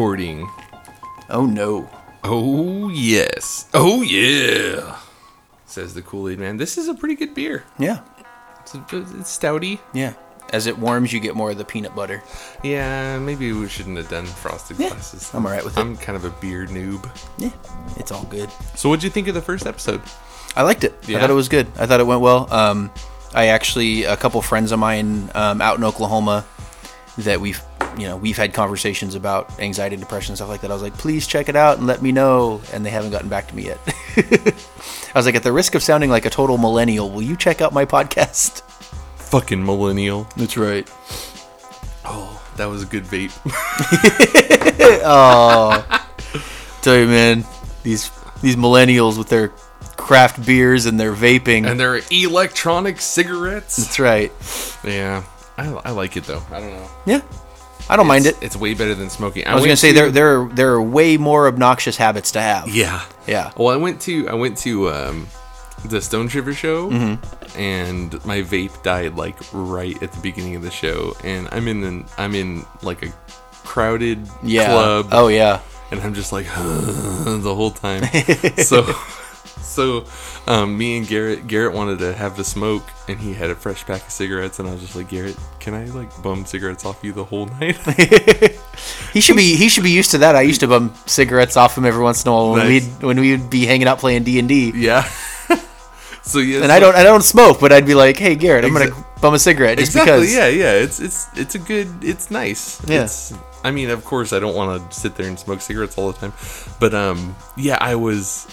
We are now recording. Oh no. Oh, yes. Oh, yeah. Says the Kool Aid Man. This is a pretty good beer. Yeah. It's, a, it's stouty. Yeah. As it warms, you get more of the peanut butter. Yeah, maybe we shouldn't have done frosted Yeah, glasses. I'm alright with it. I'm kind of a beer noob. Yeah. It's all good. So, what'd you think of the first episode? I liked it. Yeah? I thought it was good. I thought it went well. Um, I actually a couple friends of mine um, out in Oklahoma that we've you know we've had conversations about anxiety, depression, stuff like that. I was like, please check it out and let me know, and they haven't gotten back to me yet. I was like, at the risk of sounding like a total millennial, will you check out my podcast? Fucking millennial. That's right. Oh, that was a good vape. Oh, tell you, man, these these millennials with their craft beers and their vaping. and their electronic cigarettes. That's right. Yeah, I, I like it though. I don't know. Yeah, I don't mind it. It's, way better than smoking. I was gonna say there there are, there are way more obnoxious habits to have. Yeah. Yeah. Well, I went to I went to um, the Stone Shiver show, Mm-hmm. and my vape died like right at the beginning of the show, and I'm in an, I'm in like a crowded Yeah. club, Oh yeah. and I'm just like the whole time. so so um, me and Garrett Garrett wanted to have the smoke, and he had a fresh pack of cigarettes, and I was just like Garrett, can I like bum cigarettes off you the whole night? He should be he should be used to that. I used to bum cigarettes off him every once in a while when Nice. we'd when we'd be hanging out playing D and D. yeah. so yeah, And I don't I don't smoke, but I'd be like, hey Garrett, I'm Exa- gonna bum a cigarette just exactly because. yeah yeah it's it's it's a good it's nice Yeah. it's, i mean of course i don't want to sit there and smoke cigarettes all the time but um yeah i was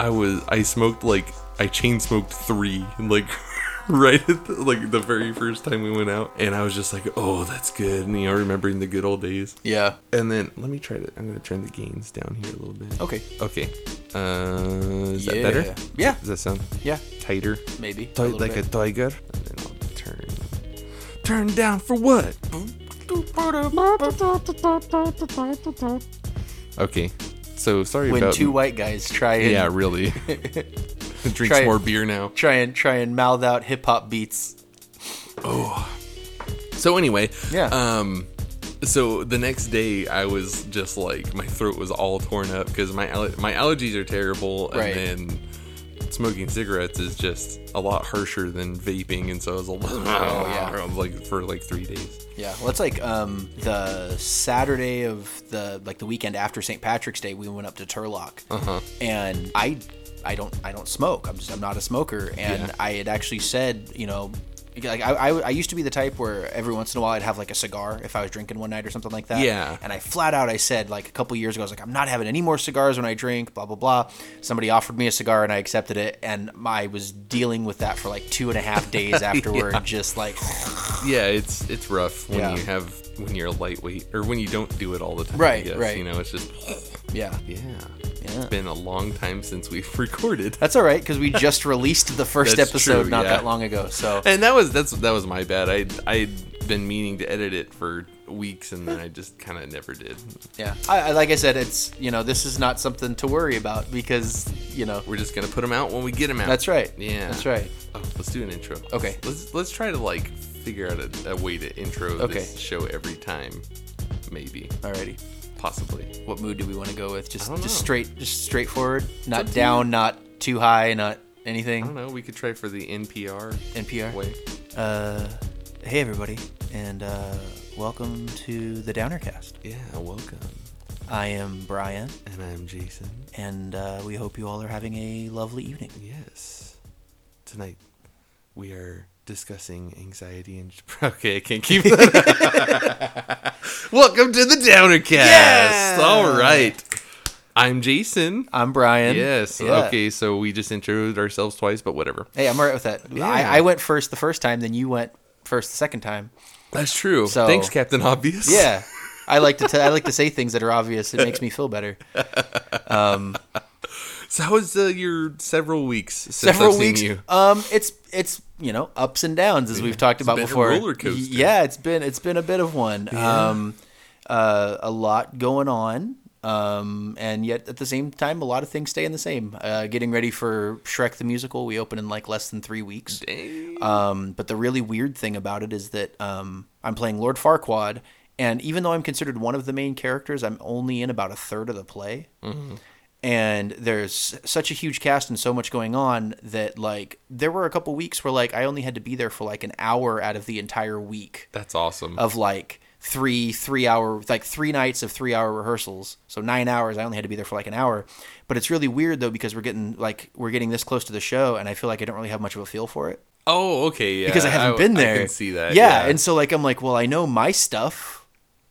i was i smoked like i chain smoked three like right at the, like the very first time we went out and i was just like oh that's good and you know remembering the good old days Yeah. and then let me try to i'm gonna turn the gains down here a little bit Okay. okay uh is that better Yeah. does that sound Yeah. tighter Maybe. Ti- little like bit. a tiger. And then I'll turn. Turn down for what? Okay. So sorry about when about. two white guys try and yeah, really. Drinks Try more beer now. try and try and mouth out hip hop beats. Oh, so anyway, Yeah. Um, so the next day I was just like my throat was all torn up because my my allergies are terrible, and Right. then smoking cigarettes is just a lot harsher than vaping, and so I was little, Oh, yeah. I was like for like three days. Yeah, well, it's like um, the Saturday of the like the weekend after St. Patrick's Day, we went up to Turlock, Uh-huh. and I, I don't, I don't smoke. I'm just, I'm not a smoker, and Yeah. I had actually said, you know, like I, I, I used to be the type where every once in a while I'd have like a cigar if I was drinking one night or something like that. Yeah. and I flat out I said like a couple years ago I was like I'm not having any more cigars when I drink. Blah blah blah. Somebody offered me a cigar and I accepted it, and I was dealing with that for like two and a half days afterward, just like Yeah, it's it's rough when Yeah. you have when you're lightweight or when you don't do it all the time. Right, guess, right. You know, it's just yeah. yeah. Yeah. It's been a long time since we've recorded. That's all right because we just released the first That's episode true, not yeah. that long ago. So And that was that's that was my bad. I I'd been meaning to edit it for weeks and then I just kind of never did. yeah, I, I like I said, it's you know this is not something to worry about because you know We're just gonna put them out when we get them out. that's right. Yeah. that's right. Oh, let's do an intro. Okay. Let's let's try to like figure out a, a way to intro Okay. this show every time. Maybe, Alrighty. Possibly. What mood do we want to go with? Just just straight, just straightforward. Not too down, not too high, not anything. I don't know. We could try for the NPR NPR. way. Uh, hey everybody, and uh, welcome to the Downercast. Yeah. Welcome. I am Brian, And I'm Jason. and uh, we hope you all are having a lovely evening. Yes. Tonight we are discussing anxiety and okay, I can't keep that. Welcome to the Downercast. Yeah! All right. I'm Jason. I'm Brian. Yes. Yeah. Okay, so we just introduced ourselves twice, but whatever. Hey, I'm alright with that. Yeah. I, I went first the first time, then you went first the second time. That's true. So- Thanks, Captain Obvious. Yeah, I like to t- I like to say things that are obvious. It makes me feel better. Um, So how was uh, your several weeks since Several I've weeks. you? Um, it's it's you know ups and downs as we've talked about been a before. roller coaster. Yeah, it's been it's been a bit of one. Um, uh, a lot going on. Um, and yet at the same time, a lot of things staying the same. Uh, getting ready for Shrek the musical. We open in like less than three weeks. Dang. Um, but the really weird thing about it is that um, I'm playing Lord Farquaad And even though I'm considered one of the main characters, I'm only in about a third of the play. And there's such a huge cast and so much going on that like there were a couple weeks where like I only had to be there for like an hour out of the entire week That's awesome. of like three three hour like three nights of three hour rehearsals so nine hours i only had to be there for like an hour but it's really weird though because we're getting like we're getting this close to the show and i feel like i don't really have much of a feel for it oh, okay, yeah. because i haven't been there I can see that. yeah, and so like i'm like well i know my stuff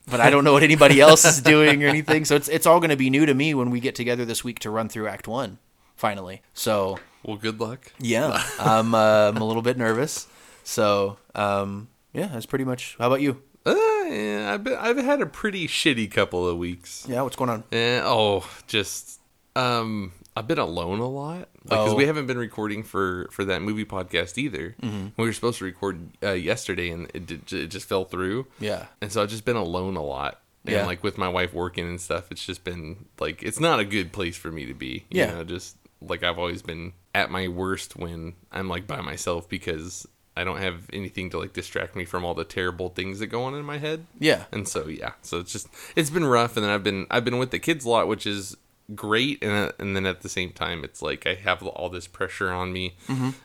but i don't know what anybody else is doing or anything. So it's it's all going to be new to me when we get together this week to run through act one finally. So well, good luck. yeah i'm uh, i'm a little bit nervous. So um yeah that's pretty much how about you? Uh, yeah, I've been, I've had a pretty shitty couple of weeks. yeah what's going on? Eh, oh, just um, I've been alone a lot because Oh. we haven't been recording for for that movie podcast either. Mm-hmm. We were supposed to record uh, yesterday, and it, did, it just fell through. yeah And so I've just been alone a lot. And Yeah. like with my wife working and stuff, it's just been like it's not a good place for me to be. You Yeah. know, just like I've always been at my worst when I'm like by myself because I don't have anything to like distract me from all the terrible things that go on in my head. yeah And so yeah, so it's just it's been rough, and then I've been I've been with the kids a lot, which is great, and uh, and then at the same time, it's like I have all this pressure on me,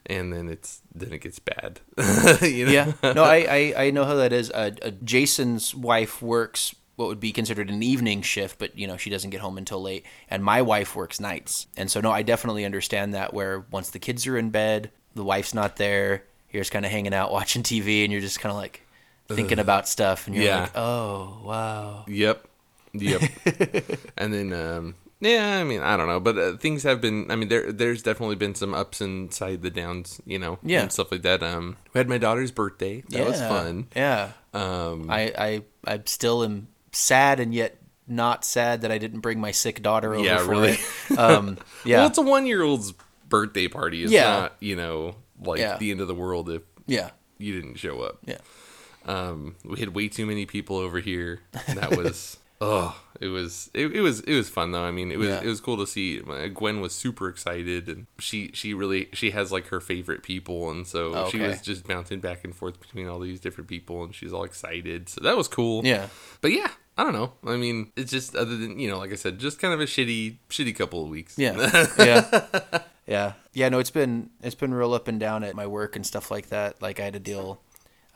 and then it's then it gets bad. you know? yeah no I, I i know how that is uh, uh, jason's wife works what would be considered an evening shift but you know she doesn't get home until late and my wife works nights and so no i definitely understand that where once the kids are in bed the wife's not there you're just kind of hanging out watching tv and you're just kind of like thinking about stuff and you're Yeah. like oh wow Yep. Yep. and then um yeah, I mean, I don't know, but uh, things have been. I mean, there there's definitely been some ups and side the downs, you know, Yeah. and stuff like that. Um, we had my daughter's birthday. That was fun. yeah Um, i i i still am sad and yet not sad that i didn't bring my sick daughter over Yeah, for really. it um yeah Well, it's a one year old's birthday party. It's Yeah. not, you know, like Yeah. the end of the world if yeah you didn't show up. yeah Um, we had way too many people over here. That was oh, it was it, it was it was fun though. I mean, it was Yeah. it was cool to see. Gwen was super excited, and she she really she has like her favorite people, and so she Okay. was just bouncing back and forth between all these different people, and she's all excited. So that was cool. yeah But yeah, I don't know. I mean, it's just other than you know, like I said, just kind of a shitty shitty couple of weeks. Yeah. yeah. Yeah. Yeah, no, it's been it's been real up and down at my work and stuff like that. Like I had to deal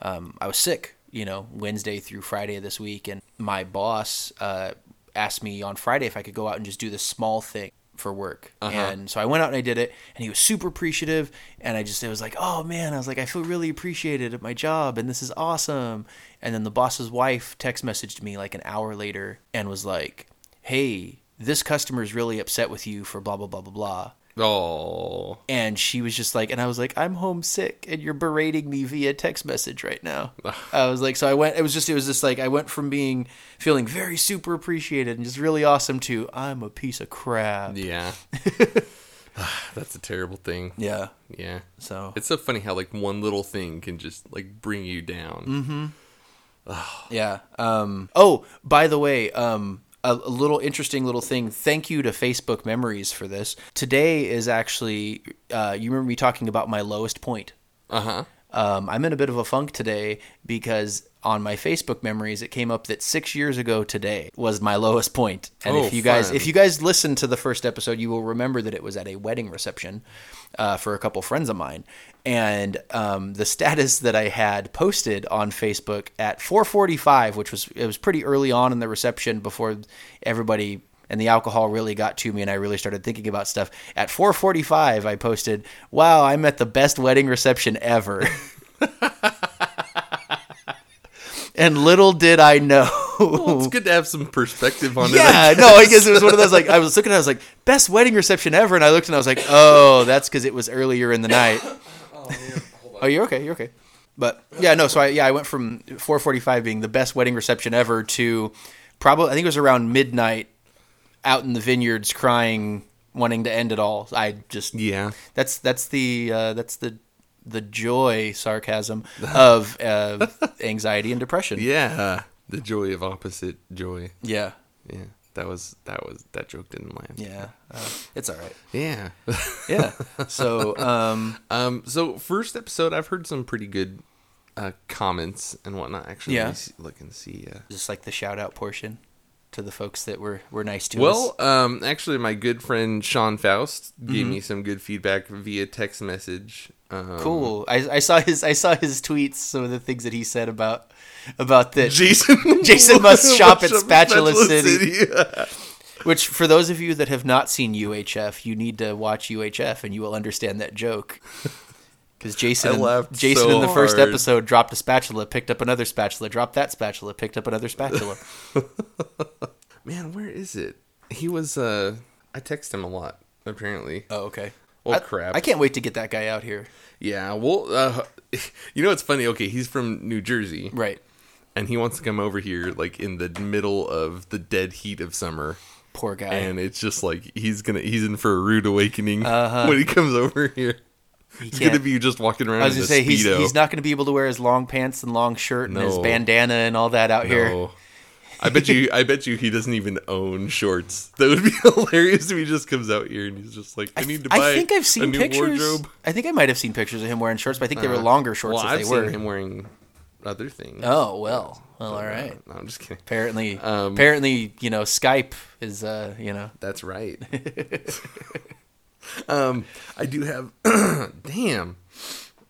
um I was sick, you know, Wednesday through Friday of this week and my boss uh asked me on Friday if I could go out and just do this small thing for work. And so I went out and I did it and he was super appreciative and I just it was like, "Oh man, I was like I feel really appreciated at my job and this is awesome." And then the boss's wife text messaged me like an hour later and was like, "Hey, this customer is really upset with you for blah blah blah blah blah." Oh, and she was just like and i was like i'm homesick and you're berating me via text message right now i was like so i went it was just it was just like i went from being feeling very super appreciated and just really awesome to i'm a piece of crap yeah. That's a terrible thing. yeah Yeah. so It's so funny how like one little thing can just like bring you down. Mm-hmm. yeah um oh by the way um a, little interesting little thing. Thank you to facebook memories for this. Today is actually uh you remember me talking about my lowest point. Uh huh. Um, I'm in a bit of a funk today because on my Facebook memories it came up that six years ago today was my lowest point. And Oh, if you guys fun. if you guys listened to the first episode, you will remember that it was at a wedding reception uh, for a couple friends of mine. And um, the status that I had posted on Facebook at 4:45, which was it was pretty early on in the reception before everybody and the alcohol really got to me and I really started thinking about stuff. At 4:45 I posted, "Wow, I'm at the best wedding reception ever." and little did I know. Well, it's good to have some perspective on it. yeah, no, I guess it was one of those like I was looking at it, I was like, "Best wedding reception ever." And I looked and I was like, "Oh, that's cuz it was earlier in the night." Oh, oh, you're okay. You're okay. But yeah, no. So I yeah I went from 4:45 being the best wedding reception ever to probably I think it was around midnight out in the vineyards crying, wanting to end it all. I just Yeah. that's that's the uh, that's the the joy sarcasm of uh, anxiety and depression. Yeah. The joy of opposite joy. Yeah. Yeah. That was that was that joke didn't land. Yeah. Uh, it's all right. Yeah. Yeah. So um um. So first episode, I've heard some pretty good uh, comments and whatnot. Actually, Yeah. let me see, look and see. Uh, Just like the shout out portion to the folks that were were nice to us. well, um, actually, my good friend Sean Faust gave Mm-hmm. me some good feedback via text message. Um, Cool. I, I saw his I saw his tweets. Some of the things that he said about about that. Jason Jason must shop at Spatula City. Which, for those of you that have not seen UHF, you need to watch UHF, and you will understand that joke. Because Jason, Jason so in the first hard. episode dropped a spatula, picked up another spatula, dropped that spatula, picked up another spatula. Man, where is it? He was. uh I text him a lot. Apparently. oh, okay. Well, I, crap. I can't wait to get that guy out here. Yeah. Well, uh, you know what's funny? Okay, he's from New Jersey. Right. and he wants to come over here like in the middle of the dead heat of summer Poor guy. and it's just like he's gonna he's in for a rude awakening Uh-huh. when he comes over here he he's gonna be just walking around I was gonna say he's he's not gonna be able to wear his long pants and long shirt and his bandana and all that out here. I bet you I bet you he doesn't even own shorts. That would be hilarious if he just comes out here and he's just like, I, need to buy I think I've a seen pictures. wardrobe. I think I might have seen pictures of him wearing shorts, but I think they were Uh, longer shorts well, if I've they seen were. him wearing other things. Oh well, well, all right. No, I'm just kidding. Apparently, Um, apparently, you know, Skype is, uh, you know, That's right. um, I do have. damn,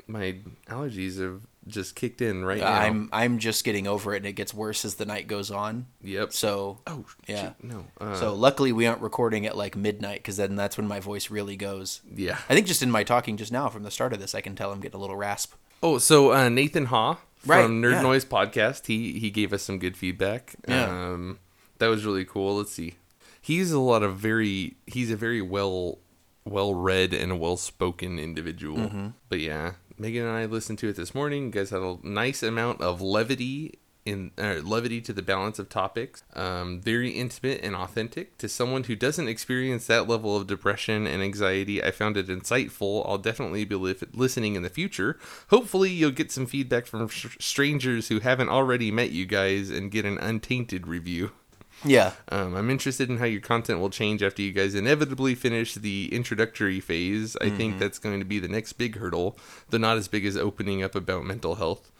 my allergies have just kicked in right now. I'm I'm just getting over it, and it gets worse as the night goes on. Yep. So, oh, yeah. shit, no. Uh, so luckily we aren't recording at like midnight because then that's when my voice really goes. yeah. I think just in my talking just now from the start of this, I can tell I'm getting a little rasp. Oh, so uh, Nathan Haw from Right, Nerd yeah. Noise podcast, he he gave us some good feedback. Yeah. Um, that was really cool. Let's see. He's a lot of very. He's a very well well read and a well spoken individual. Mm-hmm. But yeah, Megan and I listened to it this morning. You guys had a nice amount of levity in uh, levity to the balance of topics. Um, very intimate and authentic to someone who doesn't experience that level of depression and anxiety. I found it insightful. I'll definitely be li- listening in the future. Hopefully, you'll get some feedback from sh- strangers who haven't already met you guys and get an untainted review. Yeah, Um, I'm interested in how your content will change after you guys inevitably finish the introductory phase. I think that's going to be the next big hurdle, though not as big as opening up about mental health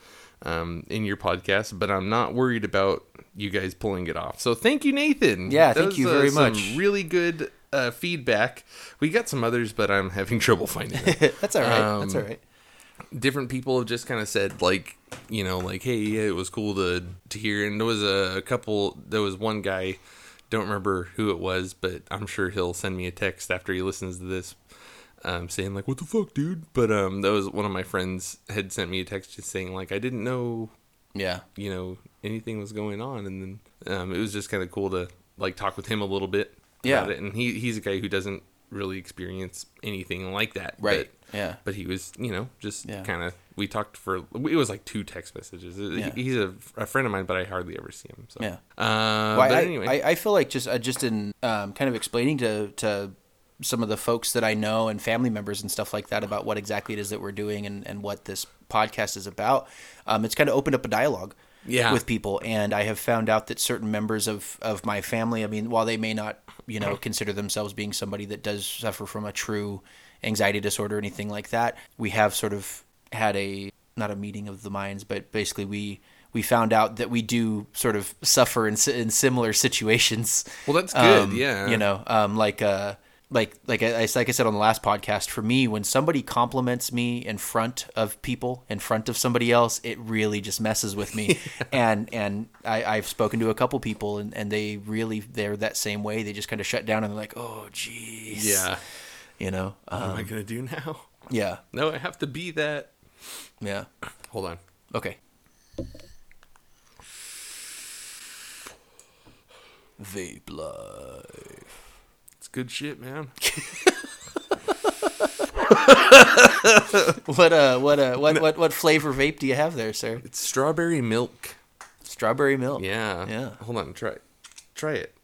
um, in your podcast. But I'm not worried about you guys pulling it off. So thank you, Nathan. Yeah, That thank was, you uh, very some much. Really good uh, feedback. We got some others, but I'm having trouble finding them. that's all right. that's Um, all right. Different people have just kind of said like you know like hey yeah, it was cool to to hear. And there was a, couple there was one guy don't remember who it was but i'm sure he'll send me a text after he listens to this um, saying like what the fuck dude? But um that was one of my friends had sent me a text just saying like i didn't know Yeah, you know anything was going on. And then um, it was just kind of cool to like talk with him a little bit Yeah. about it. And he he's a guy who doesn't really experience anything like that right. but, yeah, but he was you know just Yeah. kind of we talked for it was like two text messages Yeah. he's a, a friend of mine but i hardly ever see him so yeah. uh, Well, but I, anyway I, I feel like just uh, just in um, kind of explaining to to some of the folks that I know and family members and stuff like that about what exactly it is that we're doing and, and what this podcast is about. Um, it's kind of opened up a dialogue Yeah. with people, and I have found out that certain members of of my family, I mean, while they may not you know consider themselves being somebody that does suffer from a true anxiety disorder or anything like that, we have sort of had a not a meeting of the minds, but basically we we found out that we do sort of suffer in, in similar situations. Well, that's good, Um, yeah. You know, um, like uh, like like I like I said on the last podcast, for me, when somebody compliments me in front of people, in front of somebody else, it really just messes with me. and and I, I've spoken to a couple people, and, and they really they're that same way. They just kind of shut down and they're like, oh, jeez. yeah You know. what am i Um, gonna do now yeah. no i have to be that Yeah. hold on Okay. Vape life. Good shit man What uh what uh what what what flavor vape do you have there, sir? it's strawberry milk Strawberry milk. yeah Yeah. hold on try try it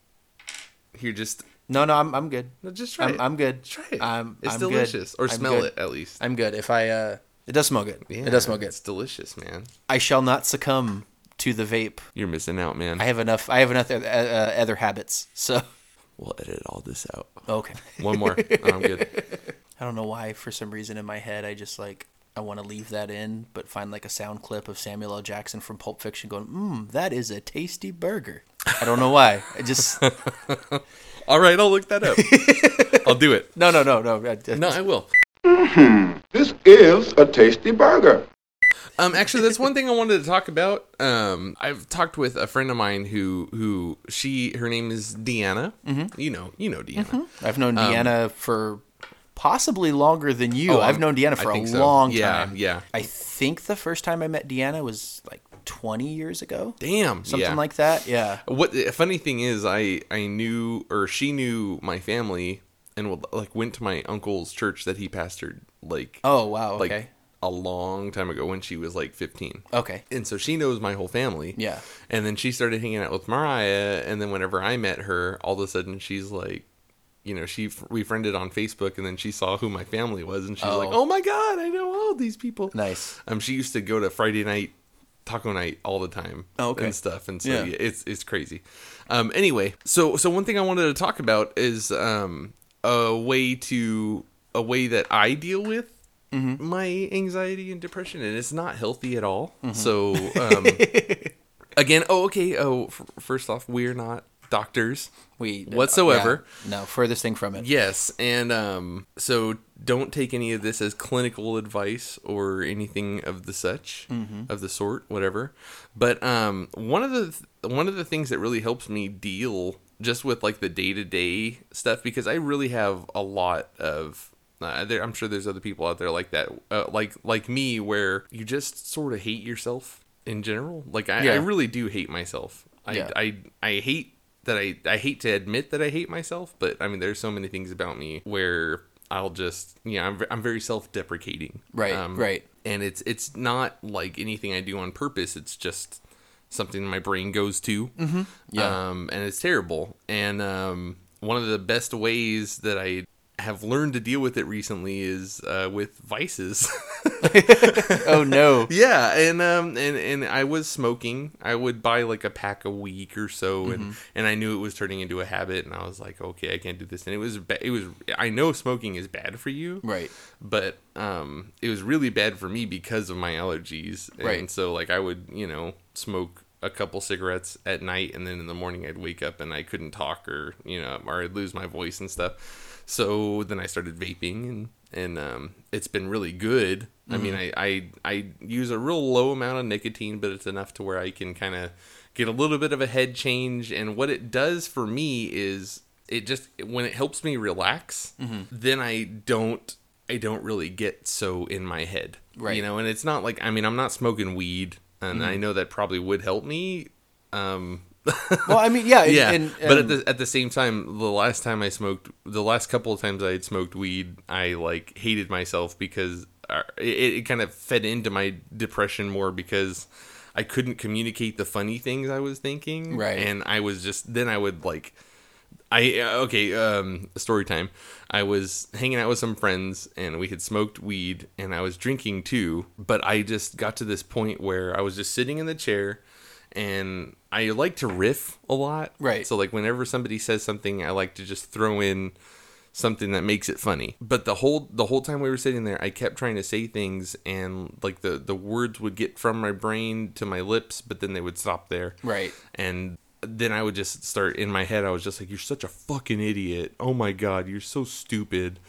here just No, no, I'm I'm good. no, just try I'm, it I'm good. try it I'm, it's I'm good. delicious or I'm smell good. it at least I'm good. If I uh it does smell good. yeah it does smell good. it's delicious man I shall not succumb to the vape. you're missing out man I have enough I have enough uh, uh, other habits. So we'll edit all this out okay. one more and i'm good I don't know why for some reason in my head I just like I want to leave that in, but find like a sound clip of Samuel L. Jackson from Pulp Fiction going, "Mmm, that is a tasty burger." I don't know why. I just All right, I'll look that up. I'll do it. no, no, no, no. I- I- No, I will. Mm-hmm. This is a tasty burger. Um, actually, that's one thing I wanted to talk about. Um, I've talked with a friend of mine who who she her name is Deanna. Mm-hmm. You know, you know Deanna. I've known Deanna for possibly longer than you. Oh, I've known Deanna for a so. long Yeah, time. yeah. I think the first time I met Deanna was like 20 years ago, Damn, something yeah. like that. Yeah. What the funny thing is, I I knew or she knew my family and would, like went to my uncle's church that he pastored like Oh wow. like Okay. A long time ago when she was like fifteen. okay. And so she knows my whole family. Yeah. And then she started hanging out with Mariah, and then whenever I met her, all of a sudden she's like, you know, she we friended on Facebook, and then she saw who my family was, and she's like, Oh. "Oh my god, I know all these people." Nice. Um, she used to go to Friday night taco night all the time Oh, okay. and stuff, and so Yeah. yeah. it's it's crazy. Um, anyway, so so one thing I wanted to talk about is um a way to a way that I deal with Mm-hmm. my anxiety and depression, and it's not healthy at all. Mm-hmm. So um, again, oh okay, oh f- first off, we're not doctors. We Whatsoever. yeah, no, furthest thing from it. Yes, and um, so don't take any of this as clinical advice or anything of the such, of the sort, whatever. But um, one of the one of the things that really helps me deal just with like the day to day stuff because I really have a lot of. Uh, there, I'm sure there's other people out there like that, uh, like like me, where you just sort of hate yourself in general. Like I, Yeah. I really do hate myself. I, Yeah. I I hate that I I hate to admit that I hate myself, but I mean there's so many things about me where I'll just yeah I'm I'm very self-deprecating. Right, right. And it's it's not like anything I do on purpose. It's just something my brain goes to. Mm-hmm. Yeah. Um, and it's terrible. And um, one of the best ways that I have learned to deal with it recently is uh, with vices. Oh no. Yeah, and um and and I was smoking. I would buy like a pack a week or so, and and I knew it was turning into a habit, and I was like, okay, I can't do this. And it was ba- it was I know smoking is bad for you, Right. but um it was really bad for me because of my allergies, and Right. so like I would you know smoke a couple cigarettes at night, and then in the morning I'd wake up and I couldn't talk or you know or I'd lose my voice and stuff. So then I started vaping and and um, it's been really good. I mean, I, I I use a real low amount of nicotine, but it's enough to where I can kind of get a little bit of a head change. And what it does for me is it just when it helps me relax, then I don't I don't really get so in my head, Right. You know, and it's not like I mean I'm not smoking weed, and I know that probably would help me. Um, Well, I mean, yeah. and- yeah, And, but at the at the same time, the last time I smoked, the last couple of times I had smoked weed, I like hated myself because uh, it, it kind of fed into my depression more because I couldn't communicate the funny things I was thinking, Right. And I was just then I would like. I uh, okay. Um, story time. I was hanging out with some friends, and we had smoked weed, and I was drinking too. But I just got to this point where I was just sitting in the chair, and I like to riff a lot. Right. So like whenever somebody says something, I like to just throw in something that makes it funny. But the whole the whole time we were sitting there, I kept trying to say things, and like the the words would get from my brain to my lips, but then they would stop there right. and then I would just start in my head. I was just like, "You're such a fucking idiot! Oh my god, you're so stupid!"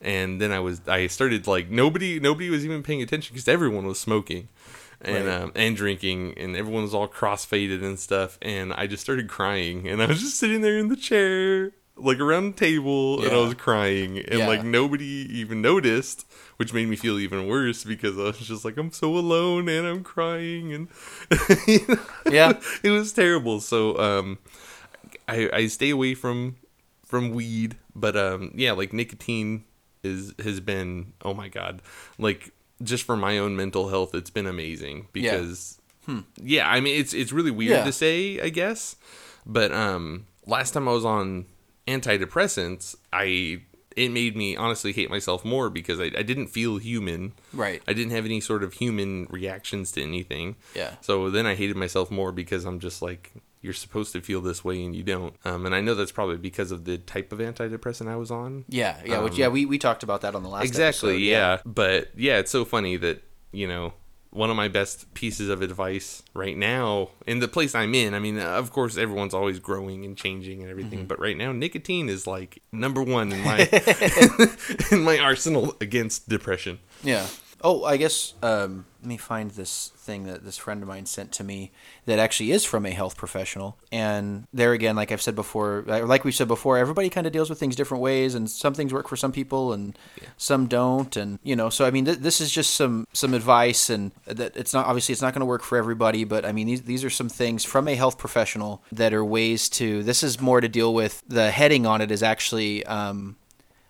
And then I was, I started like nobody, nobody was even paying attention because everyone was smoking and Right. um, and drinking, and everyone was all cross-faded and stuff. And I just started crying, and I was just sitting there in the chair, like around the table, and I was crying, and Yeah. like nobody even noticed, which made me feel even worse because I was just like, I'm so alone and I'm crying, and you know? Yeah. it was terrible. So um, I I stay away from from weed, but um, yeah, like nicotine is has been oh my god, like just for my own mental health, it's been amazing because yeah, I mean it's it's really weird Yeah. to say, I guess, but um, last time I was on antidepressants, I it made me honestly hate myself more because I, I didn't feel human. Right. I didn't have any sort of human reactions to anything. Yeah. So then I hated myself more because I'm just like you're supposed to feel this way and you don't. Um, and I know that's probably because of the type of antidepressant I was on. Yeah, yeah, which, yeah. We, we talked about that on the last Exactly, episode, yeah. But yeah, it's so funny that, you know, one of my best pieces of advice right now in the place I'm in, I mean, of course, everyone's always growing and changing and everything, but right now, nicotine is like number one in my in my arsenal against depression. Yeah. Oh, I guess um, let me find this thing that this friend of mine sent to me that actually is from a health professional. And there again, like I've said before, like we said before, everybody kind of deals with things different ways, and some things work for some people and some don't. And you know, so I mean, th- this is just some some advice, and that it's not obviously it's not going to work for everybody, but I mean, these these are some things from a health professional that are ways to. This is more to deal with. The heading on it is actually. Um,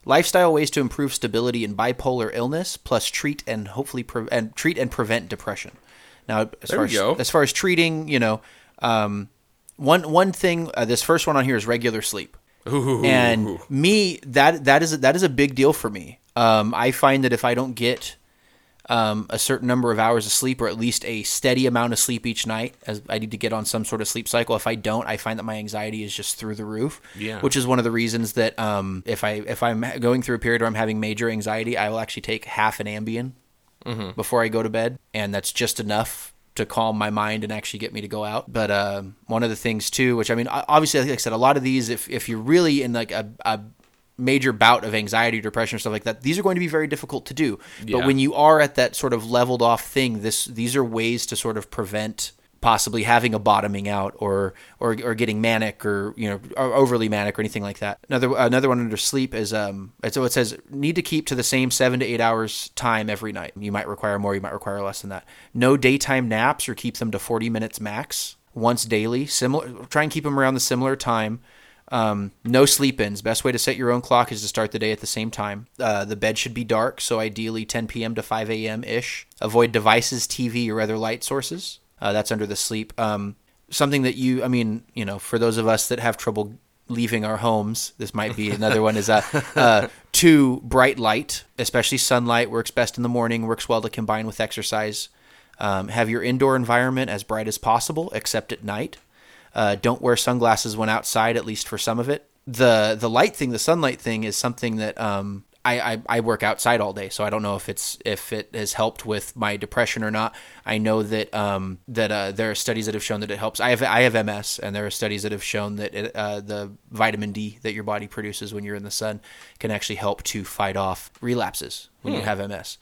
lifestyle ways to improve stability in bipolar illness plus treat and hopefully pre- and treat and prevent depression now as There far as, go. as far as treating you know um, one one thing uh, this first one on here is regular sleep Ooh. and me that that is that is a big deal for me um, i find that if i don't get um, a certain number of hours of sleep or at least a steady amount of sleep each night as i need to get on some sort of sleep cycle. If i don't i find that my anxiety is just through the roof Yeah. which is one of the reasons that um, if i if i'm going through a period where i'm having major anxiety i will actually take half an ambien before i go to bed and that's just enough to calm my mind and actually get me to go out. But um, one of the things too which i mean obviously like i said a lot of these if, if you're really in like a, a major bout of anxiety, depression, or stuff like that, these are going to be very difficult to do. Yeah. But when you are at that sort of leveled off thing, this these are ways to sort of prevent possibly having a bottoming out or or, or getting manic or you know or overly manic or anything like that. Another another one under sleep is um so it says need to keep to the same seven to eight hours time every night. You might require more, you might require less than that. No daytime naps or keep them to forty minutes max once daily. Similar try and keep them around the similar time. Um, no sleep ins. Best way to set your own clock is to start the day at the same time. Uh, the bed should be dark, so ideally 10 p.m. to 5 a.m. ish. Avoid devices, TV, or other light sources. Uh, that's under the sleep. Um, something that you, I mean, you know, for those of us that have trouble leaving our homes, this might be another one is uh, uh, two bright light, especially sunlight, works best in the morning, works well to combine with exercise. Um, have your indoor environment as bright as possible, except at night. Uh, don't wear sunglasses when outside, at least for some of it. The the light thing, the sunlight thing, is something that um, I, I I work outside all day, so I don't know if it's if it has helped with my depression or not. I know that um, that uh, there are studies that have shown that it helps. I have I have MS, and there are studies that have shown that it, uh, the vitamin D that your body produces when you're in the sun can actually help to fight off relapses when you have MS.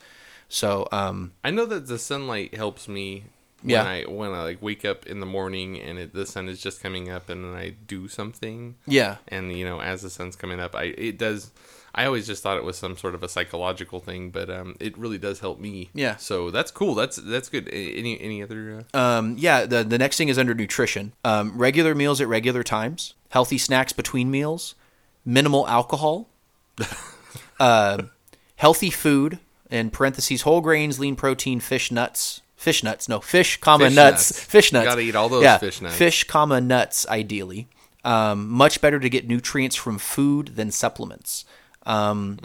So um, I know that the sunlight helps me when Yeah. I when I like wake up in the morning and it, the sun is just coming up and then I do something yeah, and you know as the sun's coming up I it does I always just thought it was some sort of a psychological thing but um it really does help me Yeah. so that's cool that's that's good any any other uh, Um, yeah, the the next thing is under nutrition. Um, regular meals at regular times, healthy snacks between meals, minimal alcohol, uh, healthy food in parentheses whole grains, lean protein, fish nuts, fish nuts, no fish, comma Fish nuts, nuts. fish nuts. Gotta eat all those yeah, fish nuts. Fish, comma nuts, ideally. Um, much better to get nutrients from food than supplements. Um,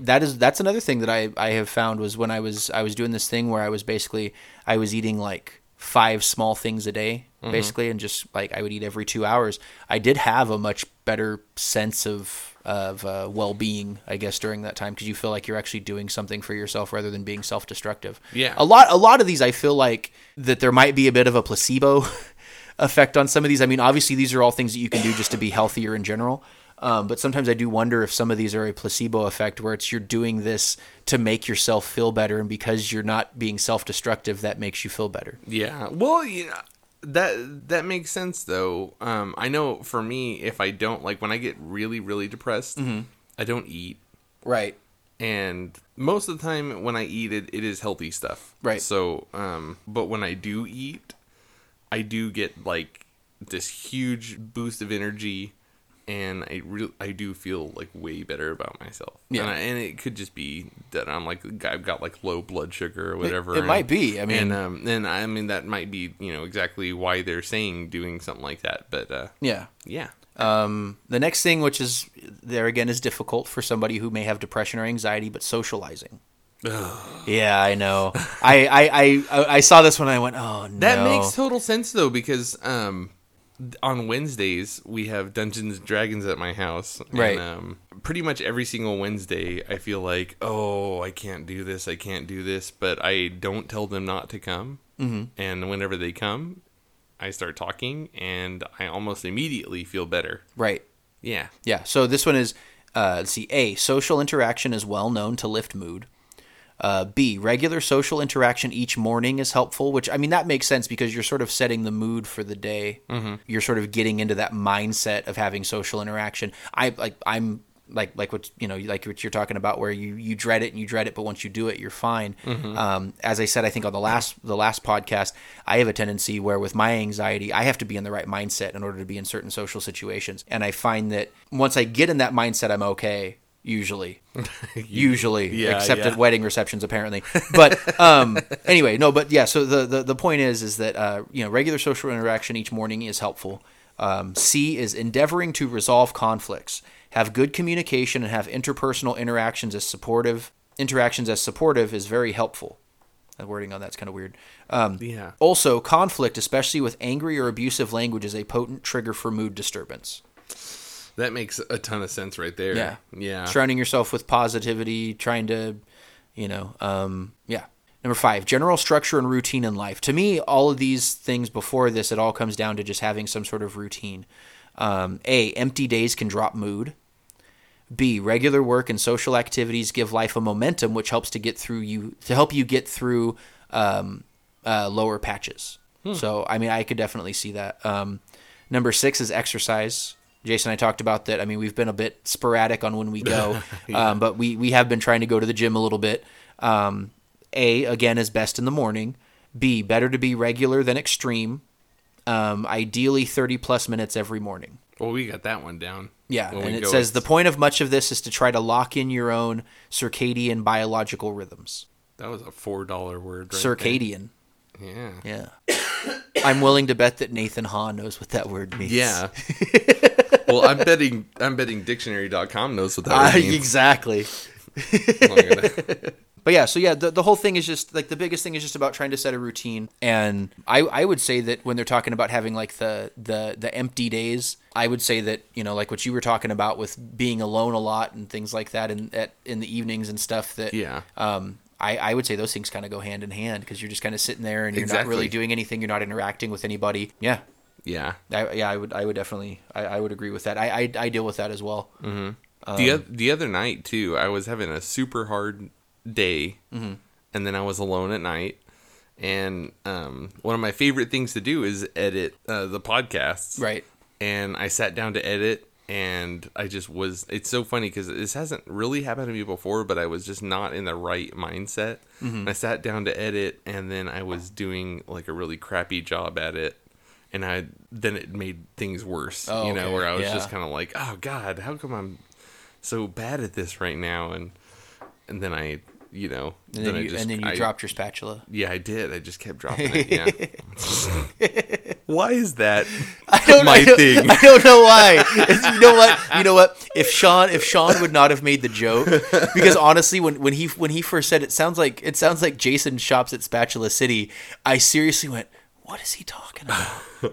that is that's another thing that I, I have found was when I was I was doing this thing where I was basically I was eating like five small things a day basically and just like I would eat every two hours. I did have a much better sense of of uh, well being I guess during that time because you feel like you're actually doing something for yourself rather than being self destructive. Yeah. a lot a lot of these I feel like that there might be a bit of a placebo effect on some of these. I mean, obviously these are all things that you can do just to be healthier in general. Um, but sometimes I do wonder if some of these are a placebo effect where it's you're doing this to make yourself feel better, and because you're not being self-destructive, that makes you feel better. Yeah. Well, yeah, that that makes sense though. Um, I know for me, if I don't like when I get really really depressed, Mm-hmm. I don't eat, Right. and most of the time when I eat it, it is healthy stuff. Right. So, um, but when I do eat, I do get like this huge boost of energy. And I re- I do feel like way better about myself. Yeah. and, I, and it could just be that I'm like I've got like low blood sugar or whatever. it and- might be. I mean- and um, and I mean that might be you know exactly why they're saying doing something like that. But uh, Yeah. yeah, Um, the next thing, which is there again, is difficult for somebody who may have depression or anxiety, but socializing. yeah, I know. I, I, I, I saw this one. I went, oh no. that makes total sense though because um, on Wednesdays we have Dungeons and Dragons at my house. Right. And, um, pretty much every single Wednesday, I feel like, oh, I can't do this, I can't do this, but I don't tell them not to come. Mm-hmm. And whenever they come, I start talking, and I almost immediately feel better. Right. Yeah. Yeah. So this one is, uh, let's see, A, social interaction is well known to lift mood. Uh, B, regular social interaction each morning is helpful, which I mean, that makes sense because you're sort of setting the mood for the day. Mm-hmm. You're sort of getting into that mindset of having social interaction. I like, I'm like, like what, you know, like what you're talking about where you, you dread it and you dread it, but once you do it, you're fine. Um, as I said, I think on the last, the last podcast, I have a tendency where with my anxiety, I have to be in the right mindset in order to be in certain social situations. And I find that once I get in that mindset, I'm okay. Usually, usually, Yeah, except yeah. at wedding receptions, apparently. But um, anyway, no. But yeah. So the, the the point is, is that uh, you know regular social interaction each morning is helpful. Um, C is endeavoring to resolve conflicts, have good communication, and have interpersonal interactions as supportive. Interactions as supportive is very helpful. The wording on that's kind of weird. Um, Yeah. also, conflict, especially with angry or abusive language, is a potent trigger for mood disturbance. That makes a ton of sense right there. Yeah. Yeah. Surrounding yourself with positivity, trying to, you know, um, yeah. Number five, general structure and routine in life. To me, all of these things before this, it all comes down to just having some sort of routine. Um, a, empty days can drop mood. B, regular work and social activities give life a momentum, which helps to get through you to help you get through um, uh, lower patches. So, I mean, I could definitely see that. Um, number six is exercise. Jason and I talked about that. I mean, we've been a bit sporadic on when we go, um, but we we have been trying to go to the gym a little bit. Um, a again is best in the morning. B better to be regular than extreme. Um, ideally, thirty plus minutes every morning. Well, we got that one down. Yeah, and it says the point of much of this is to try to lock in your own circadian biological rhythms. That was a four dollar word. Right circadian. There. Yeah. Yeah. I'm willing to bet that Nathan Hahn knows what that word means. Yeah. well, I'm betting. I'm betting dictionary.com knows what that word means. exactly. I'm not gonna- But yeah, so yeah, the, the whole thing is just like the biggest thing is just about trying to set a routine. And I, I would say that when they're talking about having like the, the the empty days, I would say that you know like what you were talking about with being alone a lot and things like that, in at in the evenings and stuff. That Yeah. um, I, I would say those things kind of go hand in hand because you're just kind of sitting there and you're not really doing anything. You're not interacting with anybody. Yeah, yeah. I, yeah, I would I would definitely I, I would agree with that. I, I I deal with that as well. the Um, oth- the other night too, I was having a super hard day, Mm-hmm. and then I was alone at night. And um, one of my favorite things to do is edit uh, the podcasts. Right. And I sat down to edit, and I just was. It's so funny because this hasn't really happened to me before, but I was just not in the right mindset. Mm-hmm. And I sat down to edit, and then I was doing like a really crappy job at it. And I then it made things worse, Oh, you know, okay. where I was Yeah. just kind of like, "Oh God, how come I'm so bad at this right now and and then I you know And then, I you, and then you I- dropped your spatula. yeah I did I just kept dropping it yeah why is that don't- my I don't- thing I don't know why. You know what? You know what? If Sean, if Sean would not have made the joke, because honestly, when, when he when he first said it, sounds like it sounds like Jason shops at Spatula City. I seriously went, "What is he talking about?